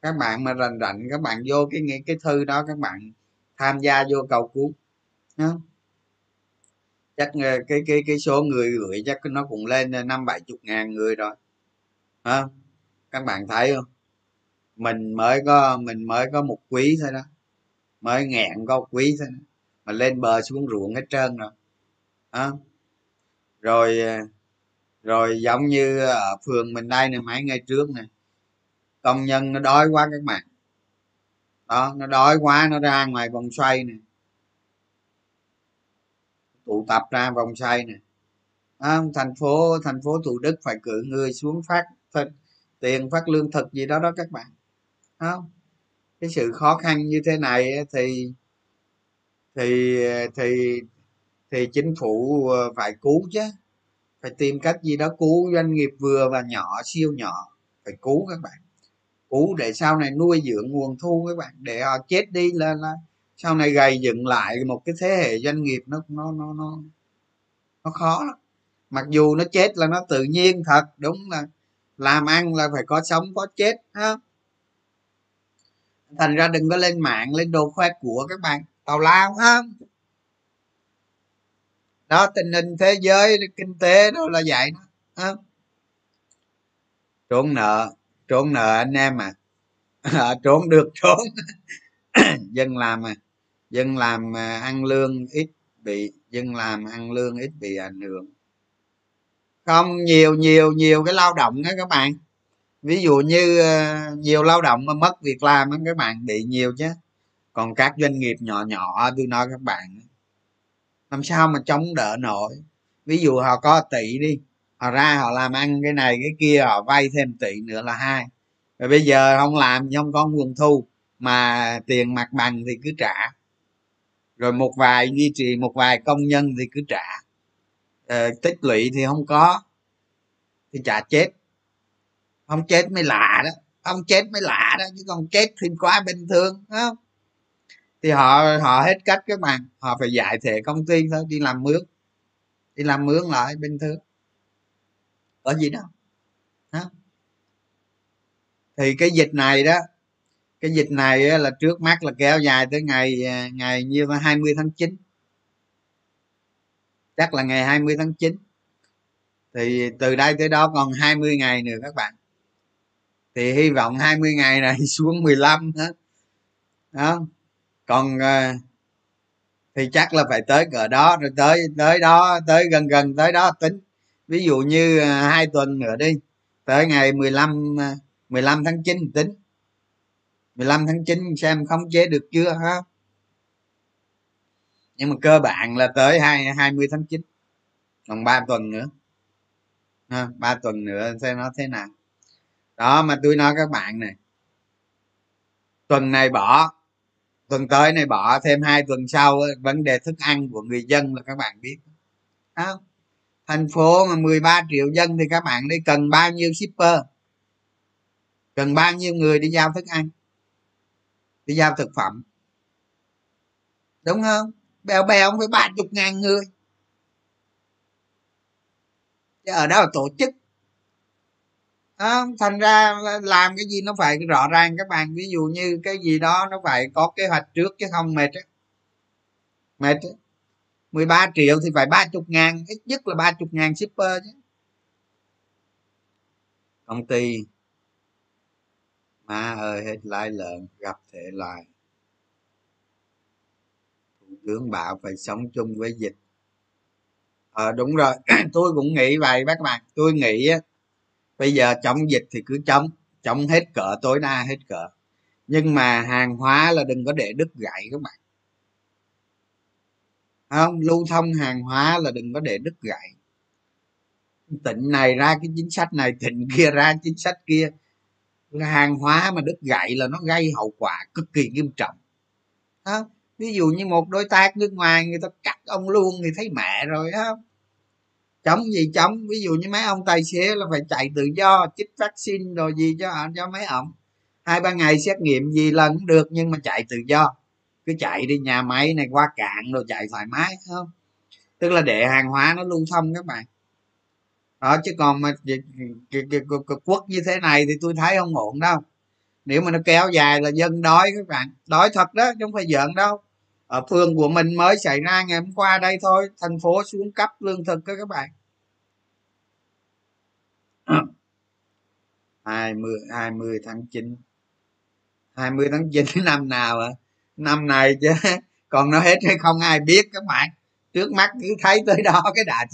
A: Các bạn mà rành rành các bạn vô cái cái thư đó các bạn tham gia vô cầu cứu không? Chắc ờ, cái cái cái số người gửi chắc nó cũng lên ờ, năm bảy chục ngàn người rồi à, các bạn thấy không? Mình mới có mình mới có một quý thôi đó mới nghẹn có quý thôi đó mà lên bờ xuống ruộng hết trơn rồi. À, rồi ờ, rồi giống như ờ, ở phường mình đây này mấy ngày trước này công nhân nó đói quá các bạn. Đó nó đói quá nó ra ngoài vòng xoay này tụ tập ra vòng xoay này à, thành phố thành phố thủ đức phải cử người xuống phát, phát tiền phát lương thực gì đó đó các bạn. Không cái sự khó khăn như thế này thì thì thì thì chính phủ ờ, phải cứu chứ. Phải tìm cách gì đó cứu doanh nghiệp vừa và nhỏ, siêu nhỏ. Phải cứu các bạn. Cứu để sau này nuôi dưỡng nguồn thu các bạn. Để họ chết đi là là sau này gầy dựng lại một cái thế hệ doanh nghiệp nó nó nó nó nó khó lắm. Mặc dù nó chết là nó tự nhiên thật, đúng là làm ăn là phải có sống, có chết ha thành ra đừng có lên mạng, lên đồ khoe của các bạn tào lao ha đó tình hình thế giới kinh tế đó là vậy đó ha trốn nợ trốn nợ anh em à, à trốn được trốn. Dân làm à. Dân làm à, ăn lương ít bị dân làm ăn lương ít bị ảnh hưởng. Không nhiều nhiều nhiều cái lao động đó các bạn. Ví dụ như ờ, nhiều lao động mà mất việc làm đó các bạn bị nhiều chứ còn các doanh nghiệp nhỏ nhỏ à, tôi nói các bạn làm sao mà chống đỡ nổi? Ví dụ họ có tỷ đi họ ra họ làm ăn cái này cái kia họ vay thêm tỷ nữa là hai. Rồi bây giờ không làm không có nguồn thu mà tiền mặt bằng thì cứ trả. Rồi một vài duy trì một vài công nhân thì cứ trả. Ờ, tích lũy thì không có thì trả chết. Không chết mới lạ đó không chết mới lạ đó chứ còn chết thì quá bình thường không? Thì họ họ hết cách các bạn họ phải giải thể công ty thôi, đi làm mướn. Đi làm mướn lại bình thường có gì đâu đó. thì cái dịch này đó, cái dịch này là trước mắt là kéo dài tới ngày à, ngày như 20 tháng 9 chắc là ngày 20 tháng 9 thì từ đây tới đó còn 20 ngày nữa các bạn. Thì hy vọng 20 ngày này xuống 15 hết. Đó còn à, thì chắc là phải tới cỡ đó rồi tới tới đó tới gần gần tới đó tính. Ví dụ như ờ, hai tuần nữa đi tới ngày 15 15 ờ, tháng 9 tính. 15 tháng 9 xem khống chế được chưa ha? Nhưng mà cơ bản là tới hai 20 tháng 9 còn 3 tuần nữa. Ha, 3 tuần nữa xem nó thế nào. Đó mà tôi nói các bạn này tuần này bỏ tuần tới này bỏ thêm hai tuần sau vấn đề thức ăn của người dân là các bạn biết. Không thành phố mà 13 triệu dân thì các bạn đi cần bao nhiêu shipper? Cần bao nhiêu người đi giao thức ăn? Đi giao thực phẩm. Đúng không? Bèo bèo không phải ba chục ngàn người. Chứ ở đó là tổ chức đó, thành ra làm cái gì nó phải rõ ràng các bạn. Ví dụ như cái gì đó nó phải có kế hoạch trước chứ không mệt á. Mệt á. 13 triệu thì phải ba chục ngàn ít nhất là ba chục ngàn shipper chứ. Công ty. Má ơi hết lái lợn gặp thể loại. Thủ tướng bảo phải sống chung với dịch. Ờ đúng rồi. Tôi cũng nghĩ vậy các bạn. Tôi nghĩ bây giờ chống dịch thì cứ chống chống hết cỡ tối đa hết cỡ. Nhưng mà hàng hóa là đừng có để đứt gãy các bạn. Không? Lưu thông hàng hóa là đừng có để đứt gãy. Tỉnh này ra cái chính sách này, tỉnh kia ra chính sách kia. Hàng hóa mà đứt gãy là nó gây hậu quả cực kỳ nghiêm trọng. Không? Ví dụ như một đối tác nước ngoài, người ta cắt ông luôn thì thấy mẹ rồi không? Chống gì chống? Ví dụ như mấy ông tài xế là phải chạy tự do, chích vaccine rồi gì cho cho mấy ông. Hai, ba ngày xét nghiệm gì lần cũng được, nhưng mà chạy tự do. Cứ chạy đi, nhà máy này qua cạn rồi chạy thoải mái không? Tức là để hàng hóa nó lưu thông các bạn. Đó, chứ còn mà quốc như thế này thì tôi thấy không ổn đâu. Nếu mà nó kéo dài là dân đói các bạn. Đói thật đó, chứ không phải giận đâu ở phường của mình mới xảy ra ngày hôm qua đây thôi. Thành phố xuống cấp lương thực đó các bạn. Hai mươi hai mươi tháng chín. hai mươi tháng chín năm nào à năm này chứ, còn nó hết hay không ai biết các bạn. Trước mắt cứ thấy tới đó cái đã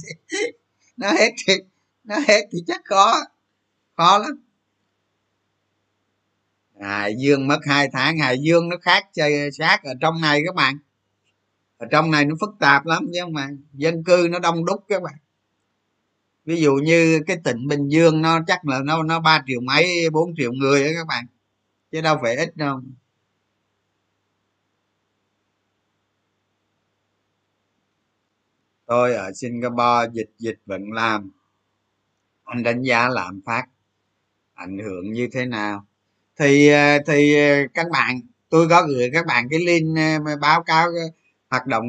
A: nó hết thì, nó hết thì chắc khó khó lắm. Hải dương mất hai tháng. Hải dương nó khác chơi, sát ở trong này các bạn ở trong này nó phức tạp lắm chứ mà. Dân cư nó đông đúc các bạn. Ví dụ như cái tỉnh bình dương nó chắc là nó nó ba triệu mấy, bốn triệu người đó các bạn. Chứ đâu phải ít đâu. Tôi ở singapore dịch dịch vẫn làm. Anh đánh giá lạm phát. Ảnh hưởng như thế nào? Thì ờ, thì ờ, các bạn, tôi có gửi các bạn cái link ờ, báo cáo hoạt động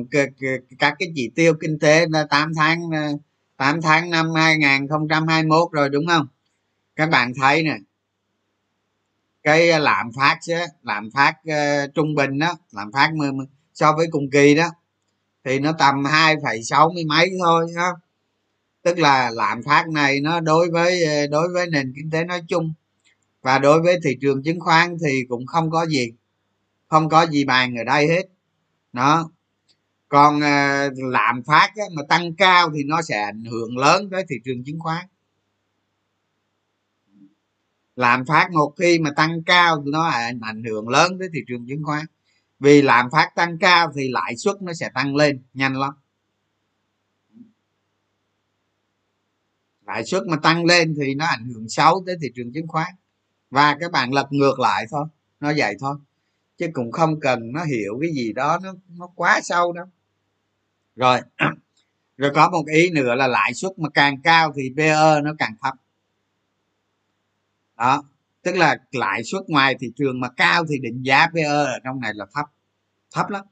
A: các cái chỉ tiêu kinh tế 8 tháng ờ, 8 tháng năm 2021 rồi đúng không? Các bạn thấy nè cái ờ, lạm phát chứ lạm phát uh, trung bình đó lạm phát so với cùng kỳ đó thì nó tầm hai phẩy sáu mươi mấy thôi đó tức là lạm phát này nó đối với đối với nền kinh tế nói chung và đối với thị trường chứng khoán thì cũng không có gì không có gì bàn ở đây hết. Đó còn ờ, lạm phát á, mà tăng cao thì nó sẽ ảnh hưởng lớn tới thị trường chứng khoán. Lạm phát một khi mà tăng cao thì nó ảnh hưởng lớn tới thị trường chứng khoán. Vì lạm phát tăng cao thì lãi suất nó sẽ tăng lên nhanh lắm. Lãi suất mà tăng lên thì nó ảnh hưởng xấu tới thị trường chứng khoán. Và các bạn lật ngược lại thôi nó vậy thôi. Chứ cũng không cần nó hiểu cái gì đó nó nó quá sâu đâu rồi. Rồi có một ý nữa là lãi suất mà càng cao thì PE nó càng thấp. Đó tức là lãi suất ngoài thị trường mà cao thì định giá PE ở trong này là thấp thấp lắm.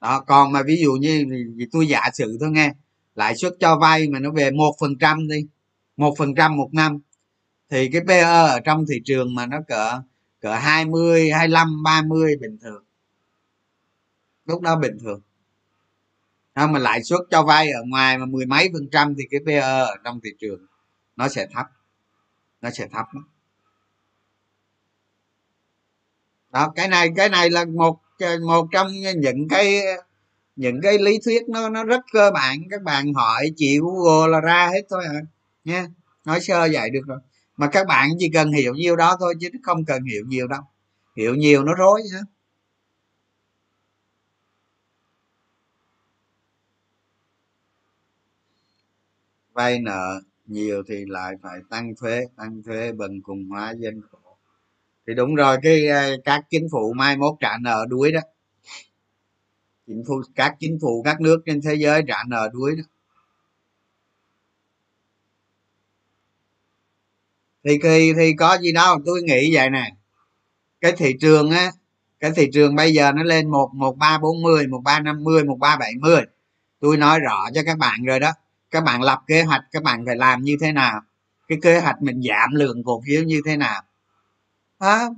A: Đó còn mà ví dụ như thì tôi giả sử thôi nghe lãi suất cho vay mà nó về một phần trăm đi một phần trăm một năm thì cái PE ở trong thị trường mà nó cỡ cỡ 20, 25, 30 bình thường. Lúc đó bình thường không, mà lãi suất cho vay ở ngoài mà mười mấy phần trăm thì cái PE ở trong thị trường nó sẽ thấp. Nó sẽ thấp đó. đó, cái này cái này là một một trong những cái những cái lý thuyết nó nó rất cơ bản. Các bạn hỏi, chị google là ra hết thôi à nha, nói sơ vậy được rồi. Mà các bạn chỉ cần hiểu nhiều đó thôi chứ không cần hiểu nhiều đâu. Hiểu nhiều nó rối hết vay nợ nhiều thì lại phải tăng thuế tăng thuế bần cùng hóa dân khổ. Thì đúng rồi, cái ờ, các chính phủ mai mốt trả nợ đuối đó. Chính phủ, các chính phủ các nước trên thế giới trả nợ đuối đó. Thì khi, thì có gì đâu tôi nghĩ vậy nè. Cái thị trường á, cái thị trường bây giờ nó lên một một ba bốn mươi, một ba năm mươi, một ba bảy mươi. Tôi nói rõ cho các bạn rồi đó các bạn lập kế hoạch các bạn phải làm như thế nào cái kế hoạch mình giảm lượng cổ phiếu như thế nào. Đó,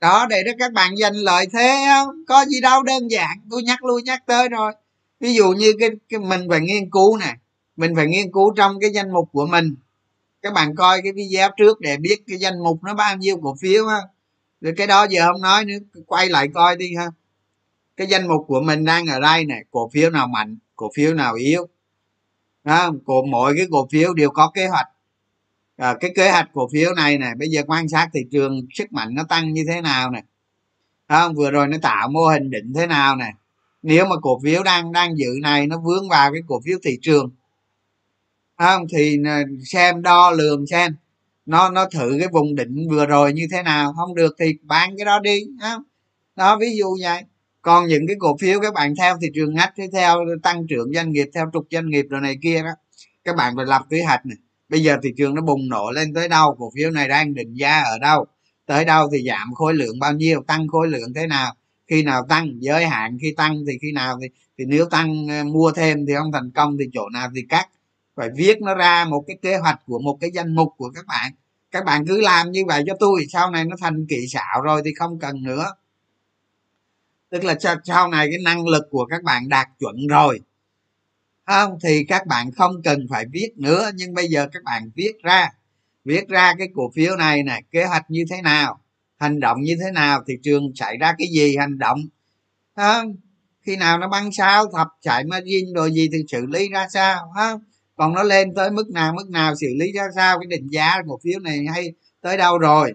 A: đó để đó các bạn giành lợi thế không? Có gì đâu đơn giản. Tôi nhắc lui nhắc tới rồi. Ví dụ như cái, cái mình phải nghiên cứu nè. Mình phải nghiên cứu trong cái danh mục của mình. Các bạn coi cái video trước để biết cái danh mục nó bao nhiêu cổ phiếu ha. Rồi cái đó giờ không nói nữa quay lại coi đi ha. Cái danh mục của mình đang ở đây này cổ phiếu nào mạnh? Cổ phiếu nào yếu? Đó, cổ mỗi cái cổ phiếu đều có kế hoạch. À, cái kế hoạch cổ phiếu này này bây giờ quan sát thị trường sức mạnh nó tăng như thế nào này không? Vừa rồi nó tạo mô hình định thế nào này nếu mà cổ phiếu đang đang dự này nó vướng vào cái cổ phiếu thị trường. Không? Thì ờ, xem đo lường xem. Nó nó thử cái vùng định vừa rồi như thế nào. Không được thì bán cái đó đi. Không? đó ví dụ vậy còn những cái cổ phiếu các bạn theo thị trường ngách theo tăng trưởng doanh nghiệp, theo trục doanh nghiệp rồi này kia đó, các bạn phải lập kế hoạch này. Bây giờ thị trường nó bùng nổ lên tới đâu, cổ phiếu này đang định giá ở đâu, tới đâu thì giảm khối lượng bao nhiêu, tăng khối lượng thế nào, khi nào tăng, giới hạn, khi tăng thì khi nào thì thì nếu tăng ờ, mua thêm thì không thành công thì chỗ nào thì cắt. Phải viết nó ra một cái kế hoạch của một cái danh mục của các bạn. Các bạn cứ làm như vậy cho tôi, sau này nó thành kỹ xảo rồi thì không cần nữa tức là sau này cái năng lực của các bạn đạt chuẩn rồi. Không, thì các bạn không cần phải viết nữa, nhưng bây giờ các bạn viết ra. Viết ra cái cổ phiếu này này kế hoạch như thế nào, hành động như thế nào, thị trường xảy ra cái gì, hành động. Không, khi nào nó băng sao thập chạy margin rồi gì thì xử lý ra sao, không? Còn nó lên tới mức nào mức nào xử lý ra sao? Cái định giá cổ phiếu này hay tới đâu rồi?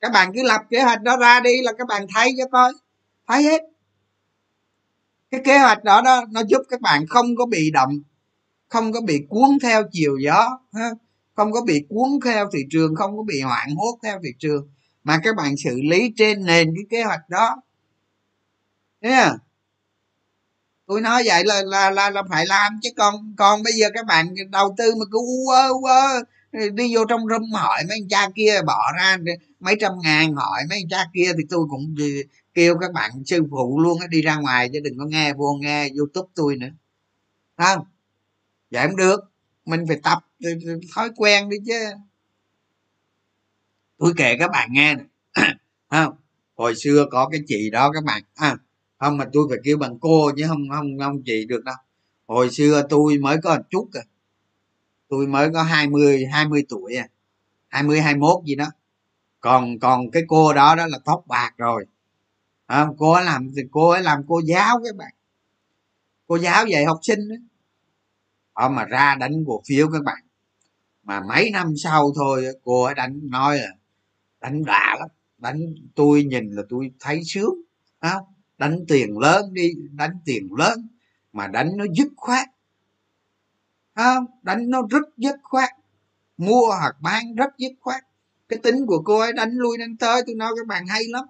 A: Các bạn cứ lập kế hoạch đó ra đi là các bạn thấy cho coi. Thấy hết. Cái kế hoạch đó đó nó giúp các bạn không có bị động không có bị cuốn theo chiều gió không có bị cuốn theo thị trường không có bị hoảng hốt theo thị trường. Mà các bạn xử lý trên nền cái kế hoạch đó. Nha tôi nói vậy là là là, là phải làm chứ còn còn bây giờ các bạn đầu tư mà cứ quơ quơ đi vô trong râm hỏi mấy anh cha kia bỏ ra mấy trăm ngàn hỏi mấy cha kia thì tôi cũng kêu các bạn sư phụ luôn đi ra ngoài chứ đừng có nghe vô nghe youtube tôi nữa. Không? Vậy không được mình phải tập thói quen đi chứ. Tôi kể các bạn nghe nè. Không? Hồi xưa có cái chị đó các bạn. À, không mà tôi phải kêu bằng cô chứ không không không chị được đâu. Hồi xưa tôi mới có một chút à. Tôi mới có 20 20 tuổi à. 20 21 gì đó còn còn cái cô đó đó là tóc bạc rồi. À, cô ấy làm thì cô ấy làm cô giáo các bạn. Cô giáo dạy học sinh đó. À, mà ra đánh cổ phiếu các bạn. Mà mấy năm sau thôi cô ấy đánh nói là đánh đã lắm. Đánh tôi nhìn là tôi thấy sướng không đánh tiền lớn đi đánh tiền lớn mà đánh nó dứt khoát. Không đánh nó rất dứt khoát. Mua hoặc bán rất dứt khoát cái tính của cô ấy đánh lui đánh tới tôi nói các bạn hay lắm.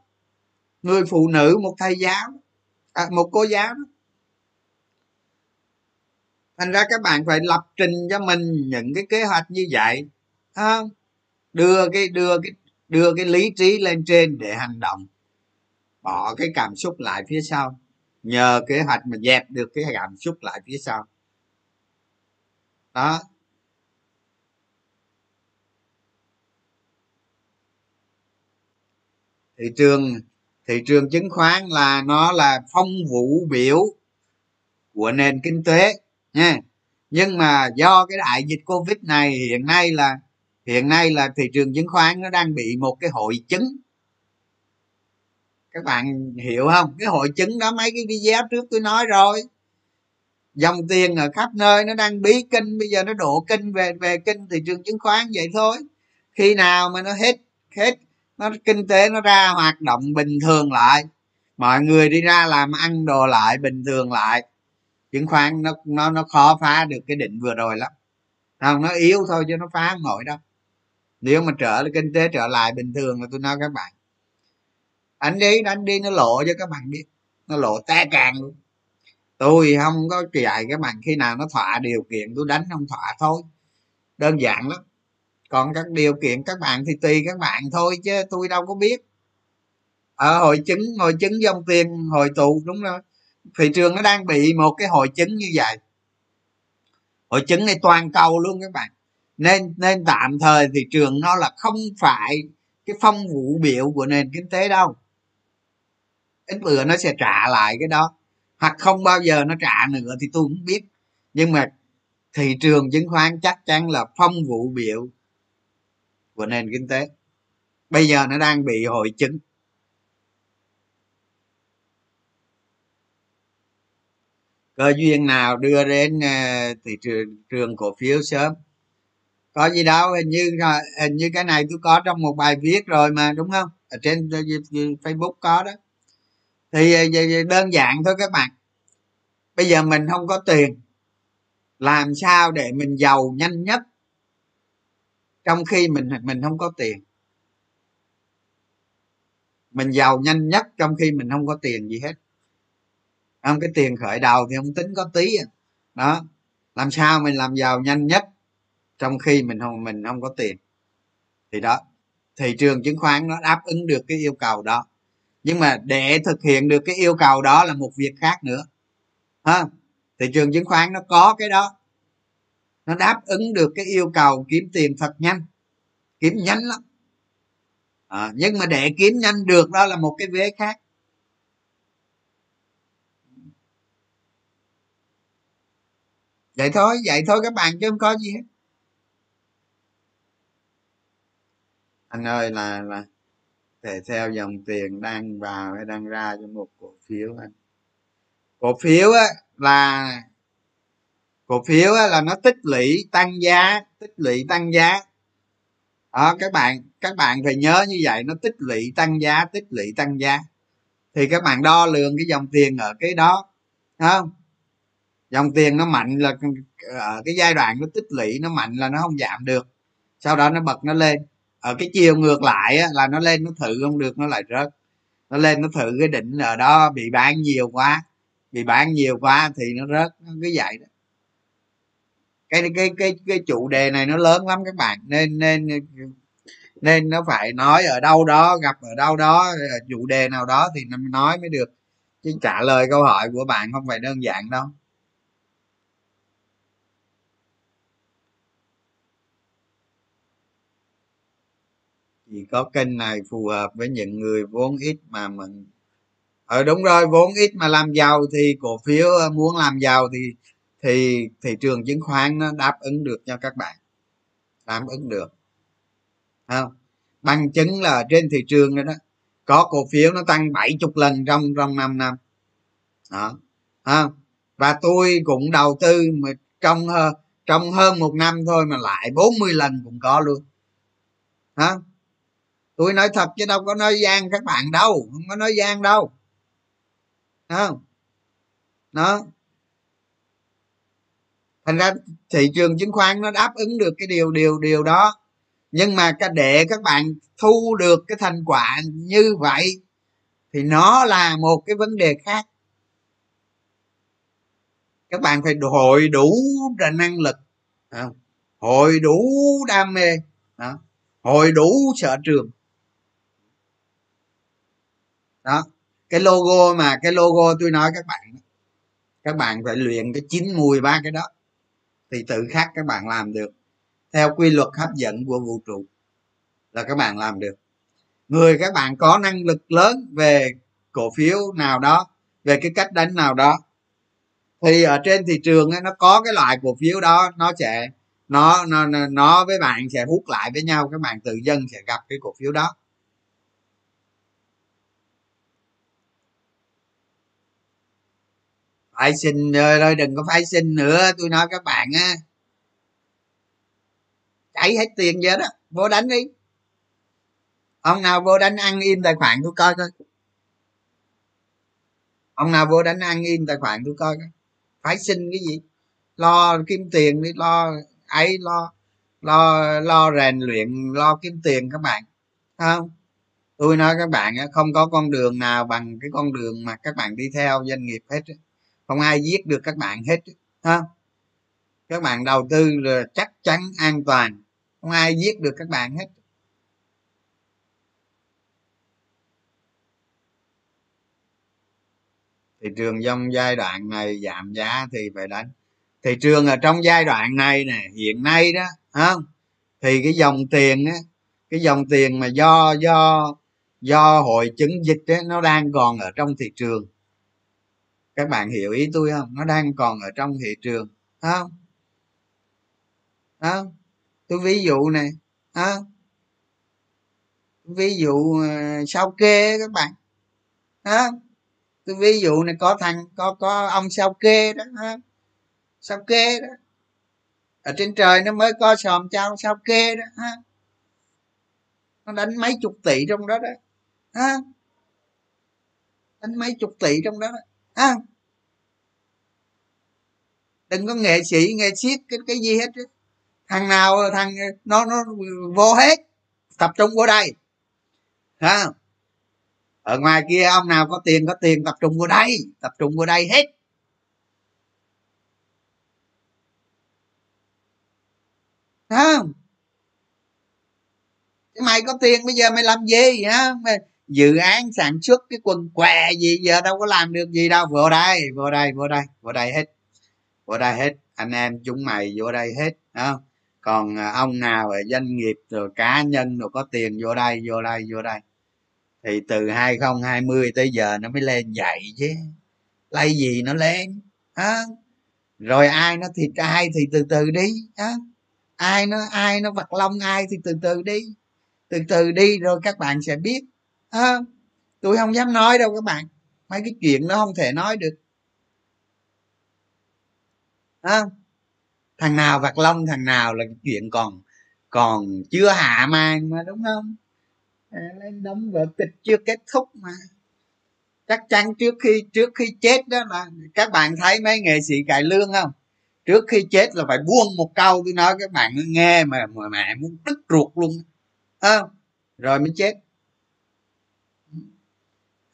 A: Người phụ nữ một thầy giáo à, một cô giáo đó. Thành ra các bạn phải lập trình cho mình những cái kế hoạch như vậy không? Đưa cái đưa cái đưa cái lý trí lên trên để hành động. Bỏ cái cảm xúc lại phía sau. Nhờ kế hoạch mà dẹp được cái cảm xúc lại phía sau. Đó. Thị trường thị trường chứng khoán là nó là phong vũ biểu của nền kinh tế nha nhưng mà do cái đại dịch covid này, hiện nay là, hiện nay là thị trường chứng khoán nó đang bị một cái hội chứng. Các bạn hiểu không? Cái hội chứng đó mấy cái video trước tôi nói rồi. Dòng tiền ở khắp nơi nó đang bí kinh, bây giờ nó đổ kinh về về kinh thị trường chứng khoán vậy thôi. Khi nào mà nó hết hết nó kinh tế nó ra hoạt động bình thường lại. Mọi người đi ra làm ăn đồ lại bình thường lại. Chứng khoán nó nó nó khó phá được cái định vừa rồi lắm. Không, nó yếu thôi chứ nó phá không nổi đâu. Nếu mà trở lại, kinh tế trở lại bình thường là tôi nói các bạn. Anh đi anh đi, nó lộ cho các bạn biết. Nó lộ te càng luôn. Tôi không có dạy các bạn khi nào nó thỏa điều kiện, tôi đánh không thỏa thôi. Đơn giản lắm còn các điều kiện các bạn thì tùy các bạn thôi chứ tôi đâu có biết. Ở hội chứng hội chứng dòng tiền hồi tụ, đúng rồi. Thị trường nó đang bị một cái hội chứng như vậy. Hội chứng này toàn cầu luôn các bạn. Nên nên tạm thời thị trường nó là không phải cái phong vụ biểu của nền kinh tế đâu. Ít bữa nó sẽ trả lại cái đó. Hoặc không bao giờ nó trả nữa thì tôi cũng biết. Nhưng mà thị trường chứng khoán chắc chắn là phong vụ biểu của nền kinh tế. Bây giờ nó đang bị hội chứng. Cơ duyên nào đưa đến ờ, thị trường trường cổ phiếu sớm? Có gì đâu, hình như hình như cái này tôi có trong một bài viết rồi mà, đúng không? Ở trên ờ, facebook có đó. Thì ờ, đơn giản thôi các bạn. Bây giờ mình không có tiền. Làm sao để mình giàu nhanh nhất? Trong khi mình mình không có tiền. Mình giàu nhanh nhất trong khi mình không có tiền gì hết. Không, cái tiền khởi đầu thì không tính có tí à. đó. Làm sao mình làm giàu nhanh nhất trong khi mình không mình không có tiền? Thì đó, thị trường chứng khoán nó đáp ứng được cái yêu cầu đó. Nhưng mà để thực hiện được cái yêu cầu đó là một việc khác nữa. Ha thị trường chứng khoán nó có cái đó nó đáp ứng được cái yêu cầu kiếm tiền thật nhanh. Kiếm nhanh lắm. À, nhưng mà để kiếm nhanh được đó là một cái vế khác. Vậy thôi vậy thôi các bạn chứ không có gì hết. Anh ơi là là để theo dòng tiền đang vào hay đang ra cho một cổ phiếu anh. Cổ phiếu á, là cổ phiếu là nó tích lũy tăng giá tích lũy tăng giá. Đó các bạn các bạn phải nhớ như vậy nó tích lũy tăng giá tích lũy tăng giá. Thì các bạn đo lường cái dòng tiền ở cái đó không? Dòng tiền nó mạnh là ở cái giai đoạn nó tích lũy nó mạnh là nó không giảm được. Sau đó nó bật nó lên. Ở cái chiều ngược lại á, là nó lên nó thử không được nó lại rớt. Nó lên nó thử cái đỉnh ở đó bị bán nhiều quá bị bán nhiều quá thì nó rớt nó cứ vậy đó cái cái cái cái chủ đề này nó lớn lắm các bạn. Nên nên nên nó phải nói ở đâu đó, gặp ở đâu đó ờ, chủ đề nào đó thì nói mới được. Chứ trả lời câu hỏi của bạn không phải đơn giản đâu. Chỉ có kênh này phù hợp với những người vốn ít mà mình ờ đúng rồi, vốn ít mà làm giàu thì cổ phiếu ờ, muốn làm giàu thì thì thị trường chứng khoán nó đáp ứng được cho các bạn. Đáp ứng được. Không? Bằng chứng là trên thị trường đó, đó có cổ phiếu nó tăng 70 lần trong trong 5 năm. Đó. Không? Và tôi cũng đầu tư mà trong ờ, trong hơn một năm thôi mà lại 40 lần cũng có luôn. Hả tôi nói thật chứ đâu có nói gian các bạn đâu không có nói gian đâu. Không? Đó thành ra thị trường chứng khoán nó đáp ứng được cái điều điều điều đó. Nhưng mà cái để các bạn thu được cái thành quả như vậy thì nó là một cái vấn đề khác. Các bạn phải hội đủ năng lực hội đủ đam mê hội đủ sở trường. Đó, cái logo mà, cái logo tôi nói các bạn các bạn phải luyện cái chín mùi ba cái đó thì tự khắc các bạn làm được. Theo quy luật hấp dẫn của vũ trụ là các bạn làm được. Người các bạn có năng lực lớn về cổ phiếu nào đó về cái cách đánh nào đó thì ở trên thị trường ấy, nó có cái loại cổ phiếu đó nó sẽ nó nó nó với bạn sẽ hút lại với nhau các bạn tự dân sẽ gặp cái cổ phiếu đó. Phải xin rồi đừng có phải xin nữa. Tôi nói các bạn á cháy hết tiền vậy đó, vô đánh đi. Ông nào vô đánh ăn in tài khoản tôi coi coi. Ông nào vô đánh ăn in tài khoản tôi coi coi. Phải xin cái gì? Lo kiếm tiền đi, lo ấy, lo lo lo rèn luyện, lo kiếm tiền các bạn không? Tôi nói các bạn không có con đường nào bằng cái con đường mà các bạn đi theo doanh nghiệp hết không ai giết được các bạn hết ha? Các bạn đầu tư là chắc chắn an toàn. Không ai giết được các bạn hết. Thị trường trong giai đoạn này giảm giá thì phải đánh. Thị trường ở trong giai đoạn này nè hiện nay đó không thì cái dòng tiền á cái dòng tiền mà do do do hội chứng dịch ấy, nó đang còn ở trong thị trường các bạn hiểu ý tôi không? Nó đang còn ở trong thị trường không? Đó tôi ví dụ này đó. ví dụ ờ, sao kê các bạn đó tôi ví dụ này, có thằng, có có ông sao kê đó ha sao kê đó. Ở trên trời nó mới có sòm trao sao kê đó ha nó đánh mấy chục tỷ trong đó đó ha đánh mấy chục tỷ trong đó đó ha đừng có nghệ sĩ, nghệ siết cái cái gì hết thằng nào, thằng, nó nó vô hết, tập trung vô đây. Ha ở ngoài kia, ông nào có tiền có tiền, tập trung vô đây, tập trung vô đây hết. Ha mày có tiền, bây giờ mày làm gì, hả? Mày dự án sản xuất cái quần què gì giờ đâu có làm được gì đâu. Vô đây vô đây vô đây vô đây hết. Vô đây hết. Anh em chúng mày vô đây hết không? Còn à, ông nào ở doanh nghiệp rồi cá nhân rồi có tiền vô đây vô đây vô đây. Thì từ 2020 tới giờ nó mới lên dậy chứ. Lấy gì nó lên á rồi ai nó thịt ai thì từ từ đi á ai nó ai nó vật lông ai thì từ từ đi. Từ từ đi rồi các bạn sẽ biết à, tôi không dám nói đâu các bạn. Mấy cái chuyện nó không thể nói được. À, thằng nào vặt lông thằng nào là chuyện còn còn chưa hạ màn mà đúng không? À, lên đóng vở kịch chưa kết thúc mà. Chắc chắn trước khi trước khi chết đó là các bạn thấy mấy nghệ sĩ cải lương không? Trước khi chết là phải buông một câu tôi nói các bạn nghe mà mà mẹ muốn đứt ruột luôn. À, rồi mới chết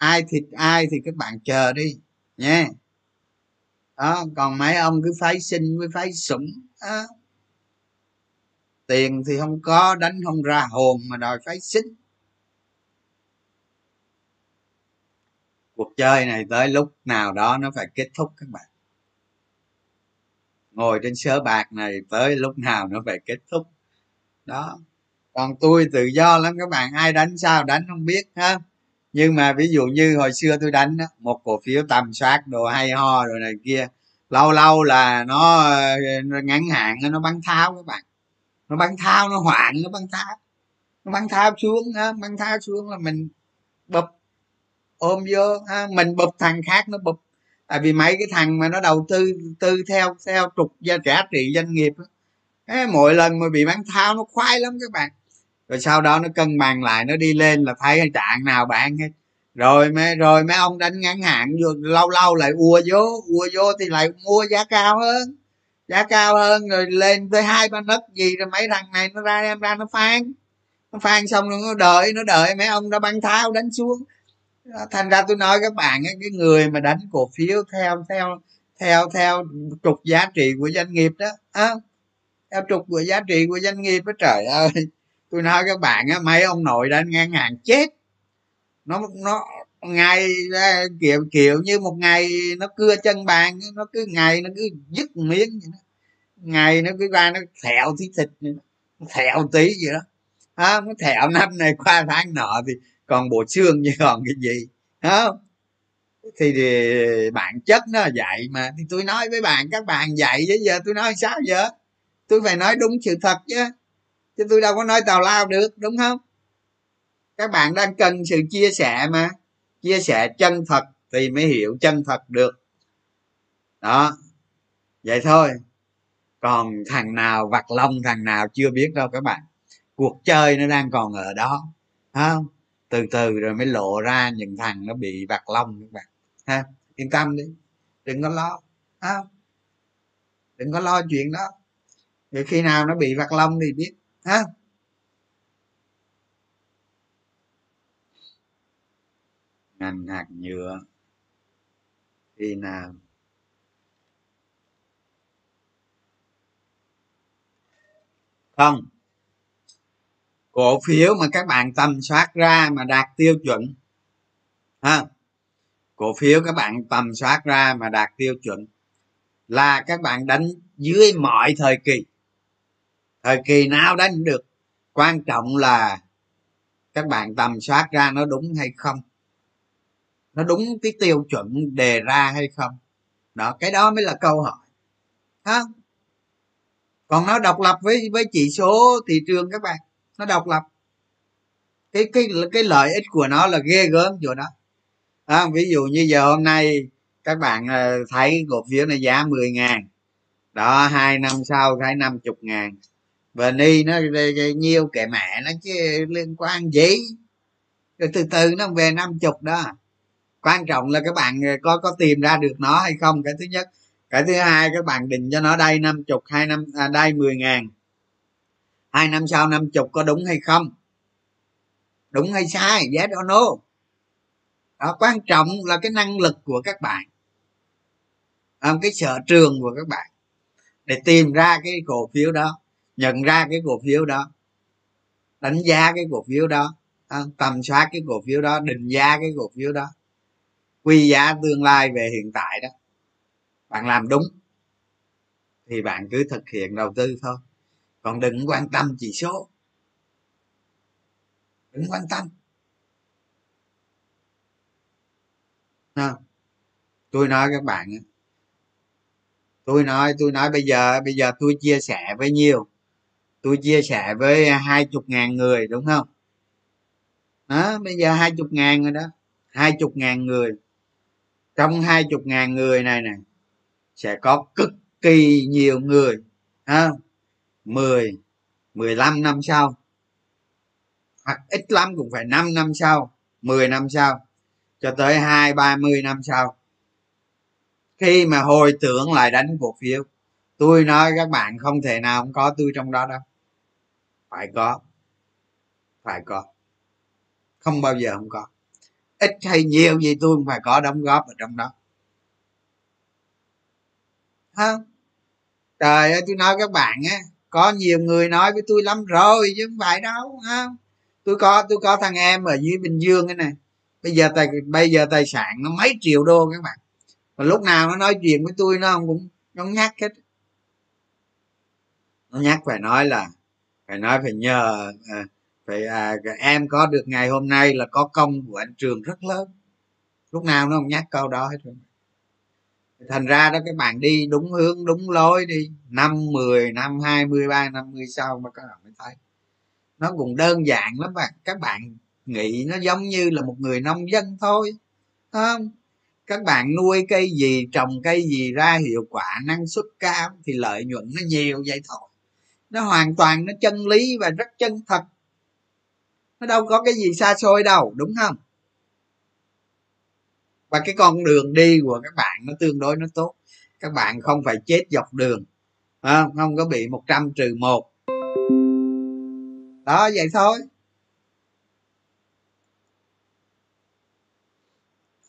A: ai thịt ai thì các bạn chờ đi nha đó, còn mấy ông cứ phái sinh với phái sủng đó. tiền thì không có, đánh không ra hồn mà đòi phái sinh. Cuộc chơi này tới lúc nào đó nó phải kết thúc các bạn. Ngồi trên sớ bạc này tới lúc nào nó phải kết thúc. Đó. Còn tôi tự do lắm các bạn, ai đánh sao đánh không biết, ha nhưng mà ví dụ như hồi xưa tôi đánh đó, một cổ phiếu tầm soát đồ hay ho rồi này kia lâu lâu là nó, ngắn hạn nó bắn tháo các bạn. Nó bắn tháo nó hoạn nó bắn tháo. Nó bắn tháo xuống ha bắn tháo xuống là mình bụp ôm vô ha mình bụp thằng khác nó bụp tại vì mấy cái thằng mà nó đầu tư tư theo theo trục giá trả trị doanh nghiệp á mỗi lần mà bị bán tháo nó khoái lắm các bạn rồi sau đó nó cân bằng lại nó đi lên là thấy trạng nào bạn hết rồi mấy rồi mấy ông đánh ngắn hạn vô lâu lâu lại ua vô ua vô thì lại mua giá cao hơn giá cao hơn rồi lên tới hai ba nấc gì rồi mấy thằng này nó ra em ra nó phan nó phan xong rồi nó đợi nó đợi mấy ông đã băng tháo đánh xuống. Thành ra tôi nói các bạn cái người mà đánh cổ phiếu theo theo theo theo trục giá trị của doanh nghiệp đó à, theo trục của giá trị của doanh nghiệp đó trời ơi tôi nói các bạn á mấy ông nội đã ngang hàng chết. Nó nó ngày à, kiểu kiểu như một ngày nó cưa chân bàn nó cứ ngày nó cứ dứt miếng vậy đó. ngày nó cứ ra nó thẹo tí thịt nó thẹo tí vậy đó. Ha nó thẹo năm này qua tháng nọ thì còn bộ xương như còn cái gì không? Thì, thì bản chất nó vậy mà. Thì tôi nói với bạn các bạn dạy chứ giờ tôi nói sao giờ? Tôi phải nói đúng sự thật chứ chứ tôi đâu có nói tào lao được, đúng không? Các bạn đang cần sự chia sẻ mà. Chia sẻ chân thật thì mới hiểu chân thật được. Đó. Vậy thôi. Còn thằng nào vặt lông, thằng nào chưa biết đâu các bạn. Cuộc chơi nó đang còn ở đó không? Từ từ rồi mới lộ ra những thằng nó bị vặt lông các bạn. Ha, yên tâm đi. Đừng có lo không? Đừng có lo chuyện đó. Thì khi nào nó bị vặt lông thì biết ha? Ngành hạt nhựa khi nào? Không. Cổ phiếu mà các bạn tầm soát ra mà đạt tiêu chuẩn, ha? Cổ phiếu các bạn tầm soát ra mà đạt tiêu chuẩn là các bạn đánh dưới mọi thời kỳ thời kỳ nào đánh được quan trọng là các bạn tầm soát ra nó đúng hay không nó đúng cái tiêu chuẩn đề ra hay không. Đó cái đó mới là câu hỏi. Không còn nó độc lập với với chỉ số thị trường các bạn nó độc lập. Cái cái cái lợi ích của nó là ghê gớm chỗ đó. À, ví dụ như giờ hôm nay các bạn ờ, thấy cổ phiếu này giá 10 ngàn đó hai năm sau thấy năm chục ngàn và ni nó nhiêu kệ mẹ nó chứ liên quan gì? Rồi từ từ nó về năm chục đó. Quan trọng là các bạn ờ, có có tìm ra được nó hay không? Cái thứ nhất. Cái thứ hai các bạn định cho nó đây năm chục hai năm à, đây mười ngàn. Hai năm sau năm chục có đúng hay không? Đúng hay sai? Yes or no? Đó, quan trọng là cái năng lực của các bạn. À, cái sở trường của các bạn. Để tìm ra cái cổ phiếu đó nhận ra cái cổ phiếu đó đánh giá cái cổ phiếu đó à, tầm soát cái cổ phiếu đó định giá cái cổ phiếu đó quy giá tương lai về hiện tại đó. Bạn làm đúng thì bạn cứ thực hiện đầu tư thôi. Còn đừng quan tâm chỉ số. Đừng quan tâm. À, tôi nói các bạn tôi nói tôi nói bây giờ bây giờ tôi chia sẻ với nhiều tôi chia sẻ với hai chục ngàn người, đúng không? Đó, bây giờ hai chục ngàn rồi đó. Hai chục ngàn người. Trong hai chục ngàn người này nè, sẽ có cực kỳ nhiều người, ha? Mười mười lăm năm sau. Hoặc ít lắm cũng phải năm năm sau, mười năm sau, cho tới hai, ba mươi năm sau. Khi mà hồi tưởng lại đánh cổ phiếu, tôi nói các bạn không thể nào không có tôi trong đó đâu phải có. Phải có. Không bao giờ không có. Ít hay nhiều gì tôi cũng phải có đóng góp ở trong đó. Không trời ơi, tôi nói các bạn á, có nhiều người nói với tôi lắm rồi chứ không phải đâu không tôi có tôi có thằng em ở dưới bình dương cái này bây giờ tài, bây giờ tài sản nó mấy triệu đô các bạn. Và lúc nào nó nói chuyện với tôi nó cũng, nó nhắc hết. Nó nhắc phải nói là phải nói phải nhờ à, phải à, em có được ngày hôm nay là có công của anh trường rất lớn. Lúc nào nó không nhắc câu đó hết rồi. Thành ra đó các bạn đi đúng hướng đúng lối đi năm mười năm hai mươi ba năm mươi sau mà các bạn mới thấy. Nó cũng đơn giản lắm bạn. Các bạn nghĩ nó giống như là một người nông dân thôi không? Các bạn nuôi cây gì trồng cây gì ra hiệu quả năng suất cao thì lợi nhuận nó nhiều vậy thôi nó hoàn toàn nó chân lý và rất chân thật. Nó đâu có cái gì xa xôi đâu đúng không? Và cái con đường đi của các bạn nó tương đối nó tốt. Các bạn không phải chết dọc đường không, không có bị 100 trừ một. Đó vậy thôi.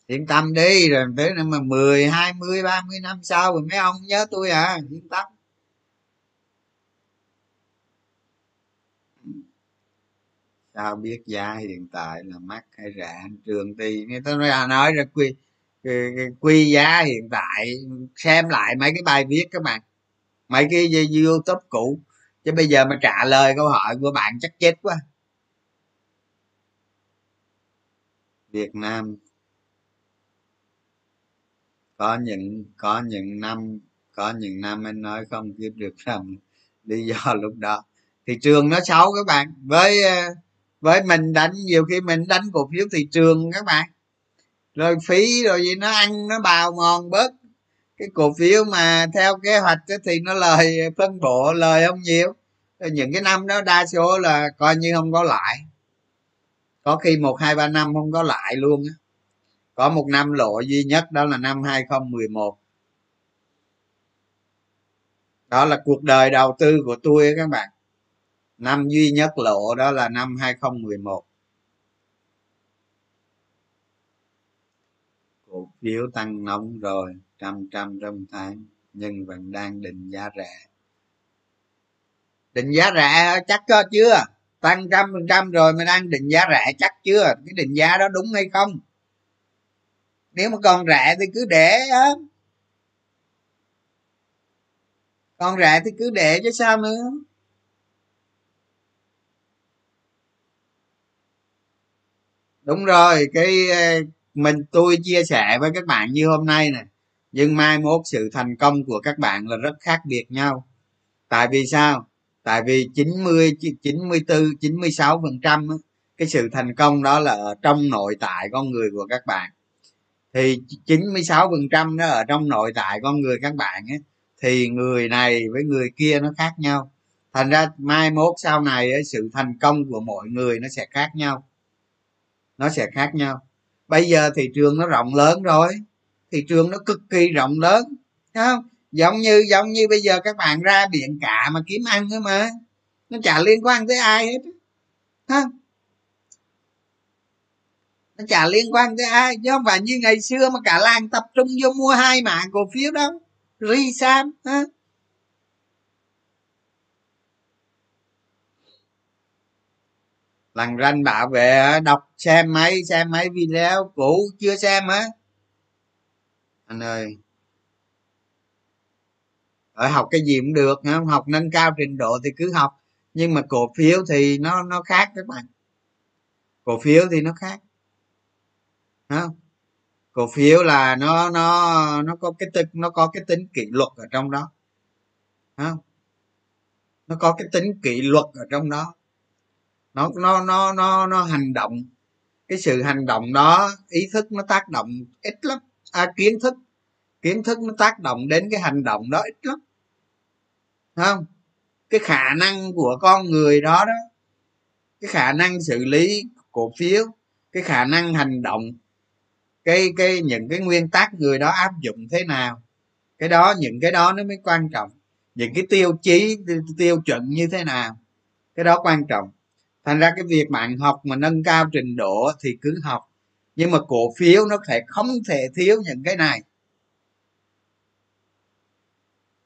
A: Yên tâm đi rồi tới năm mà mười hai mươi ba mươi năm sau rồi mấy ông nhớ tôi à yên tâm. Sao biết giá hiện tại là mắc hay rẻ trường thì người ta nói, à, nói ra quy quy giá hiện tại xem lại mấy cái bài viết các bạn mấy cái youtube cũ chứ bây giờ mà trả lời câu hỏi của bạn chắc chết quá. Việt nam. Có những có những năm có những năm anh nói không kiếm được rằng lý do lúc đó. Thị trường nó xấu các bạn với ờ, với mình đánh, nhiều khi mình đánh cổ phiếu thị trường các bạn. Rồi phí rồi gì, nó ăn, nó bào mòn bớt. Cái cổ phiếu mà theo kế hoạch thì nó lời phân bổ, lời không nhiều. Những cái năm đó đa số là coi như không có lại có khi một, hai, ba năm không có lại luôn á. Có một năm lộ duy nhất đó là năm 2011 đó là cuộc đời đầu tư của tôi các bạn năm duy nhất lộ đó là năm 2011 cổ phiếu tăng nóng rồi, trăm trăm trong tháng, nhưng vẫn đang định giá rẻ. Định giá rẻ chắc có chưa? Tăng trăm phần trăm rồi mà đang định giá rẻ chắc chưa? Cái định giá đó đúng hay không? Nếu mà còn rẻ thì cứ để á. Còn rẻ thì cứ để chứ sao nữa. Đúng rồi cái ờ, mình tôi chia sẻ với các bạn như hôm nay này nhưng mai mốt sự thành công của các bạn là rất khác biệt nhau. Tại vì sao? Tại vì 90 94 96 phần trăm cái sự thành công đó là ở trong nội tại con người của các bạn. Thì 96 phần trăm nó ở trong nội tại con người các bạn ấy, thì người này với người kia nó khác nhau. Thành ra mai mốt sau này ấy, sự thành công của mọi người nó sẽ khác nhau nó sẽ khác nhau. Bây giờ thị trường nó rộng lớn rồi. Thị trường nó cực kỳ rộng lớn. Không? Giống như giống như bây giờ các bạn ra biển cả mà kiếm ăn thôi mà. Nó chả liên quan tới ai hết. Ha nó chả liên quan tới ai. Chứ không phải như ngày xưa mà cả làng tập trung vô mua hai mã cổ phiếu đâu. Ri sam, ha? Ranh bảo vệ, đọc xem mấy xem mấy video cũ, chưa xem á. Anh ơi. Ở học cái gì cũng được không học nâng cao trình độ thì cứ học. Nhưng mà cổ phiếu thì nó nó khác các bạn. Cổ phiếu thì nó khác. Không cổ phiếu là nó nó nó có cái tính, nó có cái tính kỷ luật ở trong đó. Không nó có cái tính kỷ luật ở trong đó. Nó nó nó nó nó hành động cái sự hành động đó ý thức nó tác động ít lắm. À, kiến thức kiến thức nó tác động đến cái hành động đó ít lắm. Không? Cái khả năng của con người đó đó cái khả năng xử lý cổ phiếu cái khả năng hành động cái cái những cái nguyên tắc người đó áp dụng thế nào cái đó những cái đó nó mới quan trọng. Những cái tiêu chí tiêu chuẩn như thế nào cái đó quan trọng thành ra cái việc bạn học mà nâng cao trình độ thì cứ học. Nhưng mà cổ phiếu nó phải không thể thiếu những cái này.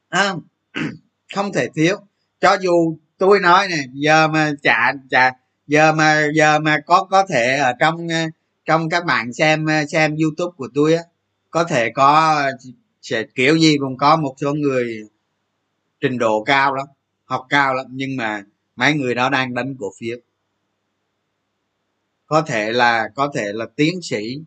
A: À, không thể thiếu. Cho dù tôi nói này giờ mà chả chả giờ mà giờ mà có có thể ở trong ờ, trong các bạn xem ờ, xem youtube của tôi á có thể có sẽ kiểu gì cũng có một số người trình độ cao lắm học cao lắm. Nhưng mà mấy người đó đang đánh cổ phiếu có thể là có thể là tiến sĩ.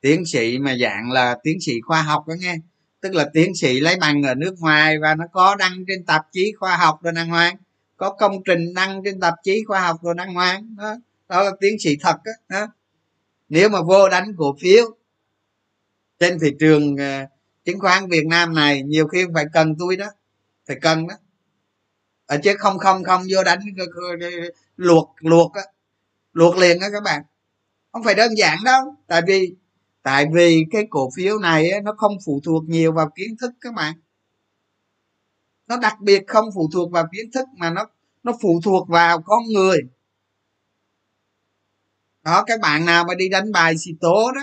A: Tiến sĩ mà dạng là tiến sĩ khoa học đó nghe. Tức là tiến sĩ lấy bằng ở nước ngoài và nó có đăng trên tạp chí khoa học rồi đăng hoàng. Có công trình đăng trên tạp chí khoa học rồi đăng hoàng. Đó, đó là tiến sĩ thật đó, đó. nếu mà vô đánh cổ phiếu trên thị trường ờ, chứng khoán việt nam này nhiều khi phải cần tôi đó phải cần đó. Ở chứ không không không vô đánh ờ, luộc luộc á luộc liền á các bạn không phải đơn giản đâu. Tại vì tại vì cái cổ phiếu này nó không phụ thuộc nhiều vào kiến thức các bạn. Nó đặc biệt không phụ thuộc vào kiến thức mà nó nó phụ thuộc vào con người. Đó, các bạn nào mà đi đánh bài xì tố đó,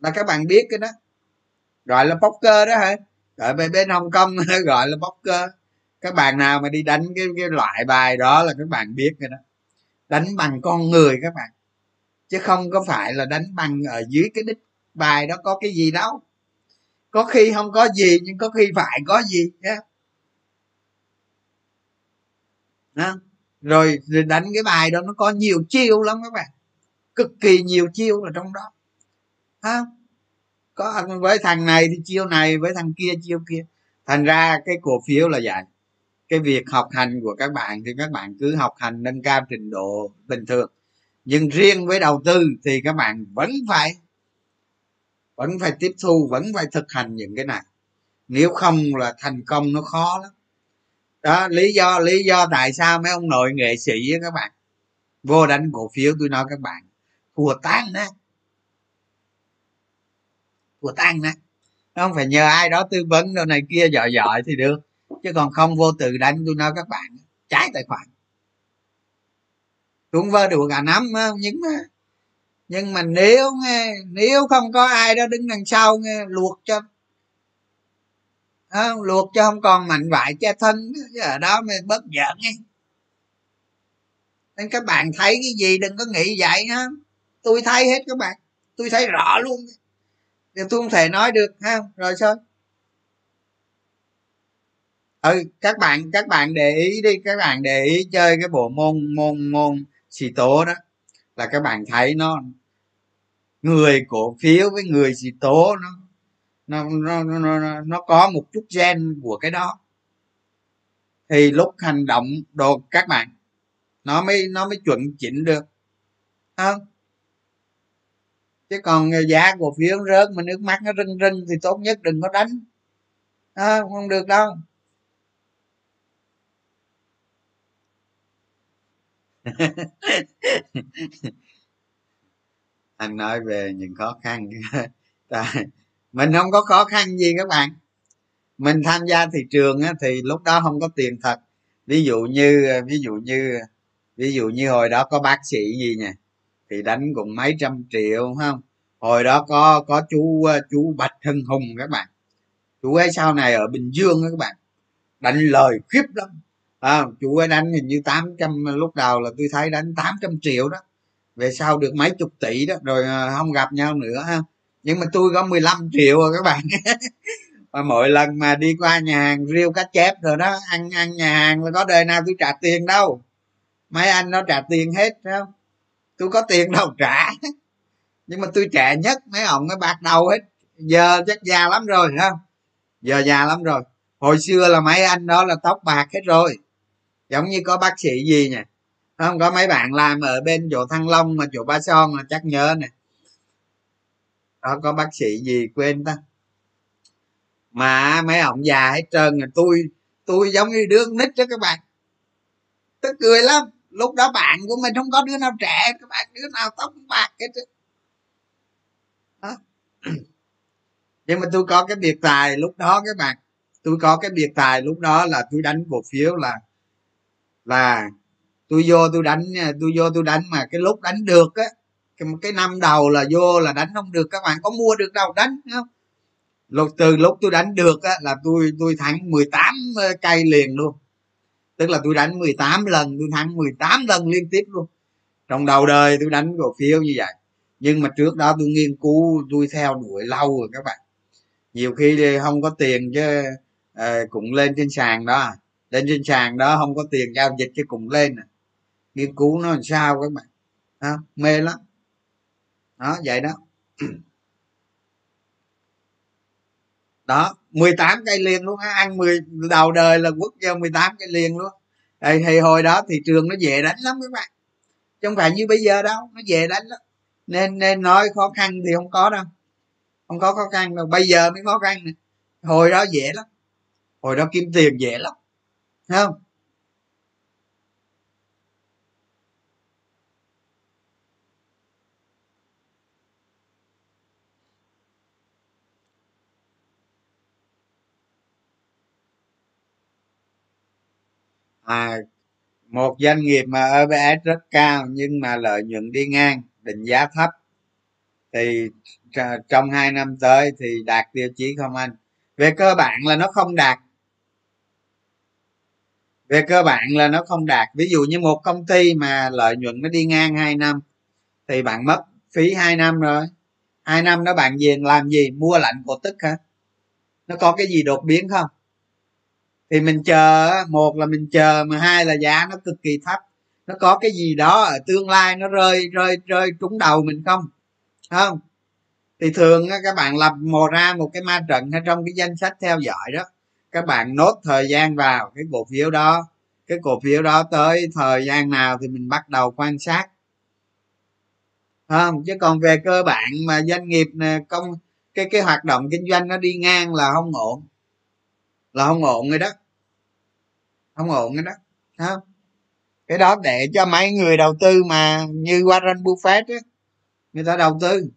A: là các bạn biết cái đó. Gọi là poker đó hả? Ở bên bên hồng kông gọi là poker. Các bạn nào mà đi đánh cái cái loại bài đó là các bạn biết cái đó. Đánh bằng con người các bạn chứ không có phải là đánh bằng ở dưới cái đích bài đó có cái gì đâu. Có khi không có gì nhưng có khi phải có gì nhé. Đó. rồi, rồi đánh cái bài đó nó có nhiều chiêu lắm các bạn. Cực kỳ nhiều chiêu ở trong đó. Ha có với thằng này thì chiêu này với thằng kia chiêu kia. Thành ra cái cổ phiếu là vậy. Cái việc học hành của các bạn thì các bạn cứ học hành nâng cao trình độ bình thường nhưng riêng với đầu tư thì các bạn vẫn phải vẫn phải tiếp thu, vẫn phải thực hành những cái này. Nếu không là thành công nó khó lắm. Đó, lý do lý do tại sao mấy ông nội nghệ sĩ á các bạn, vô đánh cổ phiếu, tôi nói các bạn, thua tan nè thua tan nè không phải nhờ ai đó tư vấn đâu này kia giỏi giỏi thì được. Chứ còn không vô tự đánh, tôi nói các bạn, trái tài khoản cũng vơ được cả năm nhưng mà nhưng mà nếu nghe nếu không có ai đó đứng đằng sau nghe luộc cho không, luộc cho không còn mảnh vải che thân ở đó mới bớt giận nghe nên các bạn thấy cái gì đừng có nghĩ vậy ha. Tôi thấy hết các bạn. Tôi thấy rõ luôn. Thì tôi không thể nói được ha. Rồi sao? Ừ các bạn các bạn để ý đi các bạn để ý chơi cái bộ môn môn môn xì tố đó là các bạn thấy nó người cổ phiếu với người xì tố nó nó nó nó nó có một chút gen của cái đó. Thì lúc hành động đồ các bạn nó mới nó mới chuẩn chỉnh được. Không chứ còn giá cổ phiếu rớt mà nước mắt nó rưng rưng thì tốt nhất đừng có đánh. À, không được đâu. anh nói về những khó khăn. Mình không có khó khăn gì các bạn. Mình tham gia thị trường thì lúc đó không có tiền thật. Ví dụ như, ví dụ như, ví dụ như hồi đó có bác sĩ gì nè, thì đánh cũng mấy trăm triệu không? Hồi đó có có chú chú bạch hưng hùng các bạn. Chú ấy sau này ở bình dương các bạn. Đánh lời khiếp lắm à, chú ấy đánh hình như 800 lúc đầu là tôi thấy đánh 800 triệu đó. Về sau được mấy chục tỷ đó rồi à, không gặp nhau nữa ha. Nhưng mà tôi có 15 triệu rồi các bạn. Và mỗi lần mà đi qua nhà hàng riêu cá chép rồi đó ăn ăn nhà hàng là có đời nào tôi trả tiền đâu. Mấy anh nó trả tiền hết không? Tôi có tiền đâu trả. Nhưng mà tôi trẻ nhất mấy ông nó bạc đầu hết. Giờ chắc già lắm rồi ha giờ già lắm rồi. Hồi xưa là mấy anh đó là tóc bạc hết rồi giống như có bác sĩ gì nè, không có mấy bạn làm ở bên chỗ thăng long mà chỗ ba son là chắc nhớ nè. Đó có bác sĩ gì quên ta. Mà mấy ông già hết trơn rồi tôi tôi giống như đứa nít đó các bạn. Tức cười lắm. Lúc đó bạn của mình không có đứa nào trẻ các bạn đứa nào tóc bạc hết đó. nhưng mà tôi có cái biệt tài lúc đó các bạn. Tôi có cái biệt tài lúc đó là tôi đánh cổ phiếu là là tôi vô tôi đánh tôi vô tôi đánh mà cái lúc đánh được á cái, cái năm đầu là vô là đánh không được các bạn có mua được đâu đánh không? Lúc từ lúc tôi đánh được á là tôi tôi thắng 18 ờ, cây liền luôn. Tức là tôi đánh 18 lần tôi thắng 18 lần liên tiếp luôn. Trong đầu đời tôi đánh cổ phiếu như vậy. Nhưng mà trước đó tôi nghiên cứu tôi theo đuổi lâu rồi các bạn. Nhiều khi không có tiền chứ à, cũng lên trên sàn đó lên trên sàn đó không có tiền giao dịch chứ cùng lên à. nghiên cứu nó làm sao các bạn. À, mê lắm. Đó vậy đó. Đó 18 cây liền luôn á. Ăn 10 đầu đời là quốc gia 18 cây liền luôn. Thì, thì hồi đó thị trường nó dễ đánh lắm các bạn. Chứ không phải như bây giờ đâu nó dễ đánh lắm. Nên nên nói khó khăn thì không có đâu. Không có khó khăn đâu. Bây giờ mới khó khăn này. hồi đó dễ lắm. Hồi đó kiếm tiền dễ lắm. Thấy không? À một doanh nghiệp mà EPS rất cao nhưng mà lợi nhuận đi ngang, định giá thấp, thì trong hai năm tới thì đạt tiêu chí không anh? Về cơ bản là nó không đạt về cơ bản là nó không đạt. Ví dụ như một công ty mà lợi nhuận nó đi ngang hai năm, thì bạn mất phí hai năm rồi. Hai năm đó bạn về làm gì? Mua lạnh cổ tức hả? Nó có cái gì đột biến không? Thì mình chờ một là mình chờ, mà hai là giá nó cực kỳ thấp. Nó có cái gì đó ở tương lai nó rơi rơi rơi trúng đầu mình không? Không. Thì thường các bạn lập mò ra một cái ma trận hay trong cái danh sách theo dõi đó các bạn nốt thời gian vào cái cổ phiếu đó. Cái cổ phiếu đó tới thời gian nào thì mình bắt đầu quan sát. Không? Chứ còn về cơ bản mà doanh nghiệp công, cái cái hoạt động kinh doanh nó đi ngang là không ổn. Là không ổn rồi đó. Không ổn rồi đó. Không? Cái đó để cho mấy người đầu tư mà như Warren Buffett á, người ta đầu tư.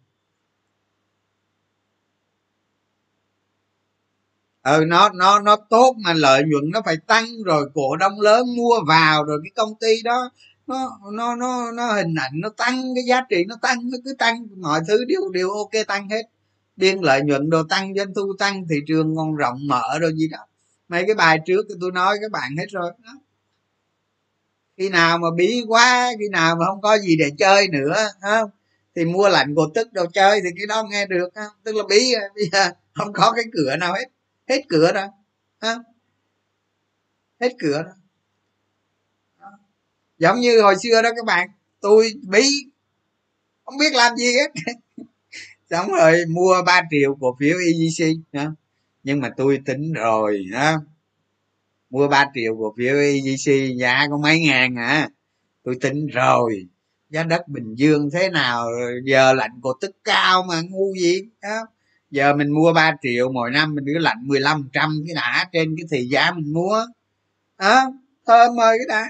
A: Ừ nó nó nó tốt mà lợi nhuận nó phải tăng rồi cổ đông lớn mua vào rồi cái công ty đó, nó nó nó nó hình ảnh nó tăng, cái giá trị nó tăng, nó cứ tăng, mọi thứ đều đều ok tăng hết. Biên lợi nhuận đồ tăng, doanh thu tăng, thị trường ngon rộng mở rồi gì đó. Mấy cái bài trước thì tôi nói các bạn hết rồi đó. khi nào mà bí quá, khi nào mà không có gì để chơi nữa không? Thì mua lạnh cổ tức đồ chơi thì cái đó nghe được không? Tức là bí, bây giờ không có cái cửa nào hết hết cửa rồi, ha? hết cửa rồi giống như hồi xưa đó các bạn, tôi bí, không biết làm gì hết xong rồi mua 3 triệu cổ phiếu EGC ha? nhưng mà tôi tính rồi, ha? mua 3 triệu cổ phiếu EGC giá có mấy ngàn à tôi tính rồi giá đất bình dương thế nào giờ lạnh cổ tức cao mà ngu gì đó giờ mình mua 3 triệu, mỗi năm mình cứ lạnh 15 trăm cái đã trên cái thị giá mình mua. Ờ, Đó thơm ơi, cái đã.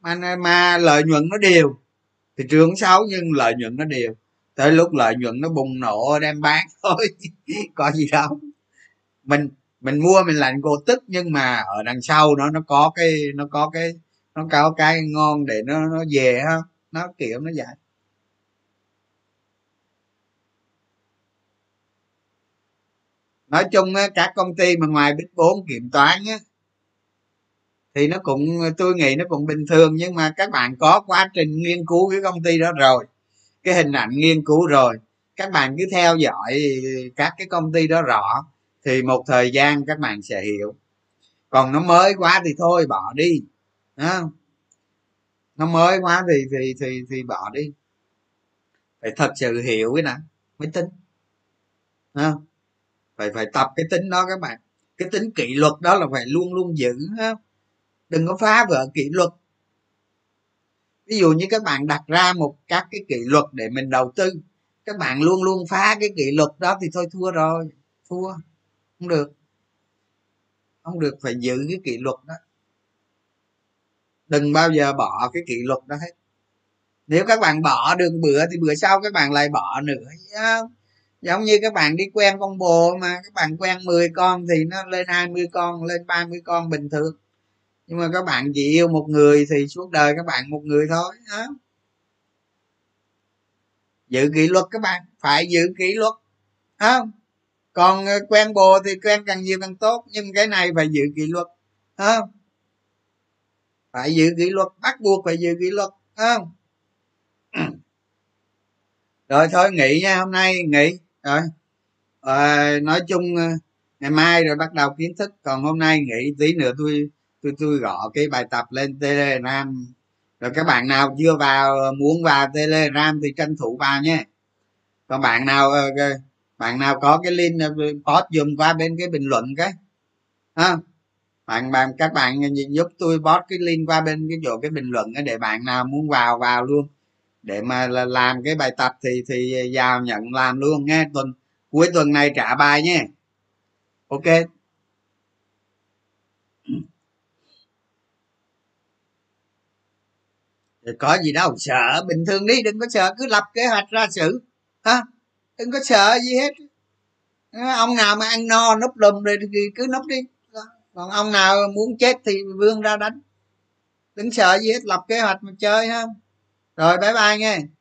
A: Mà mà lợi nhuận nó đều. Thị trường xấu nhưng lợi nhuận nó đều. Tới lúc lợi nhuận nó bùng nổ, đem bán thôi, có gì đâu. Mình mình mua mình lạnh cổ tức nhưng mà ở đằng sau nó nó có cái, nó có cái, nó có cái ngon để nó nó về ha. Nó kiểu nó vậy. Nói chung các công ty mà ngoài big bốn kiểm toán á thì nó cũng tôi nghĩ nó cũng bình thường nhưng mà các bạn có quá trình nghiên cứu cái công ty đó rồi cái hình ảnh nghiên cứu rồi các bạn cứ theo dõi các cái công ty đó rõ thì một thời gian các bạn sẽ hiểu. Còn nó mới quá thì thôi bỏ đi à, nó mới quá thì thì thì thì bỏ đi. Phải thật sự hiểu cái này mới tính à, phải phải tập cái tính đó các bạn. Cái tính kỷ luật đó là phải luôn luôn giữ không? đừng có phá vỡ kỷ luật. Ví dụ như các bạn đặt ra một các cái kỷ luật để mình đầu tư, các bạn luôn luôn phá cái kỷ luật đó thì thôi thua rồi. Thua. Không được. Không được, phải giữ cái kỷ luật đó. Đừng bao giờ bỏ cái kỷ luật đó hết. Nếu các bạn bỏ đường bữa thì bữa sau các bạn lại bỏ nữa không? Giống như các bạn đi quen con bồ mà, các bạn quen 10 con thì nó lên 20 con, lên 30 con bình thường. Nhưng mà các bạn chỉ yêu một người thì suốt đời các bạn một người thôi đó. giữ kỷ luật các bạn, phải giữ kỷ luật không còn ờ, quen bồ thì quen càng nhiều càng tốt, nhưng cái này phải giữ kỷ luật không phải giữ kỷ luật, bắt buộc phải giữ kỷ luật không rồi thôi nghỉ nha hôm nay, nghỉ rồi à, nói chung ờ, ngày mai rồi bắt đầu kiến thức. Còn hôm nay nghỉ tí nữa tôi tôi tôi gõ cái bài tập lên telegram. Rồi các bạn nào chưa vào muốn vào telegram thì tranh thủ vào nhé. Còn bạn nào bạn nào có cái link post dùm qua bên cái bình luận cái. Ha bạn bạn các bạn giúp tôi post cái link qua bên cái chỗ cái bình luận để bạn nào muốn vào vào luôn để mà làm cái bài tập thì thì vào nhận làm luôn nghe tuần, cuối tuần này trả bài nhé ok. Có gì đâu, sợ, bình thường đi, đừng có sợ, cứ lập kế hoạch ra xử. Ha đừng có sợ gì hết. Ông nào mà ăn no, núp lùm rồi thì cứ núp đi. Còn ông nào muốn chết thì vươn ra đánh. Đừng sợ gì hết, lập kế hoạch mà chơi ha rồi bye bye nghe.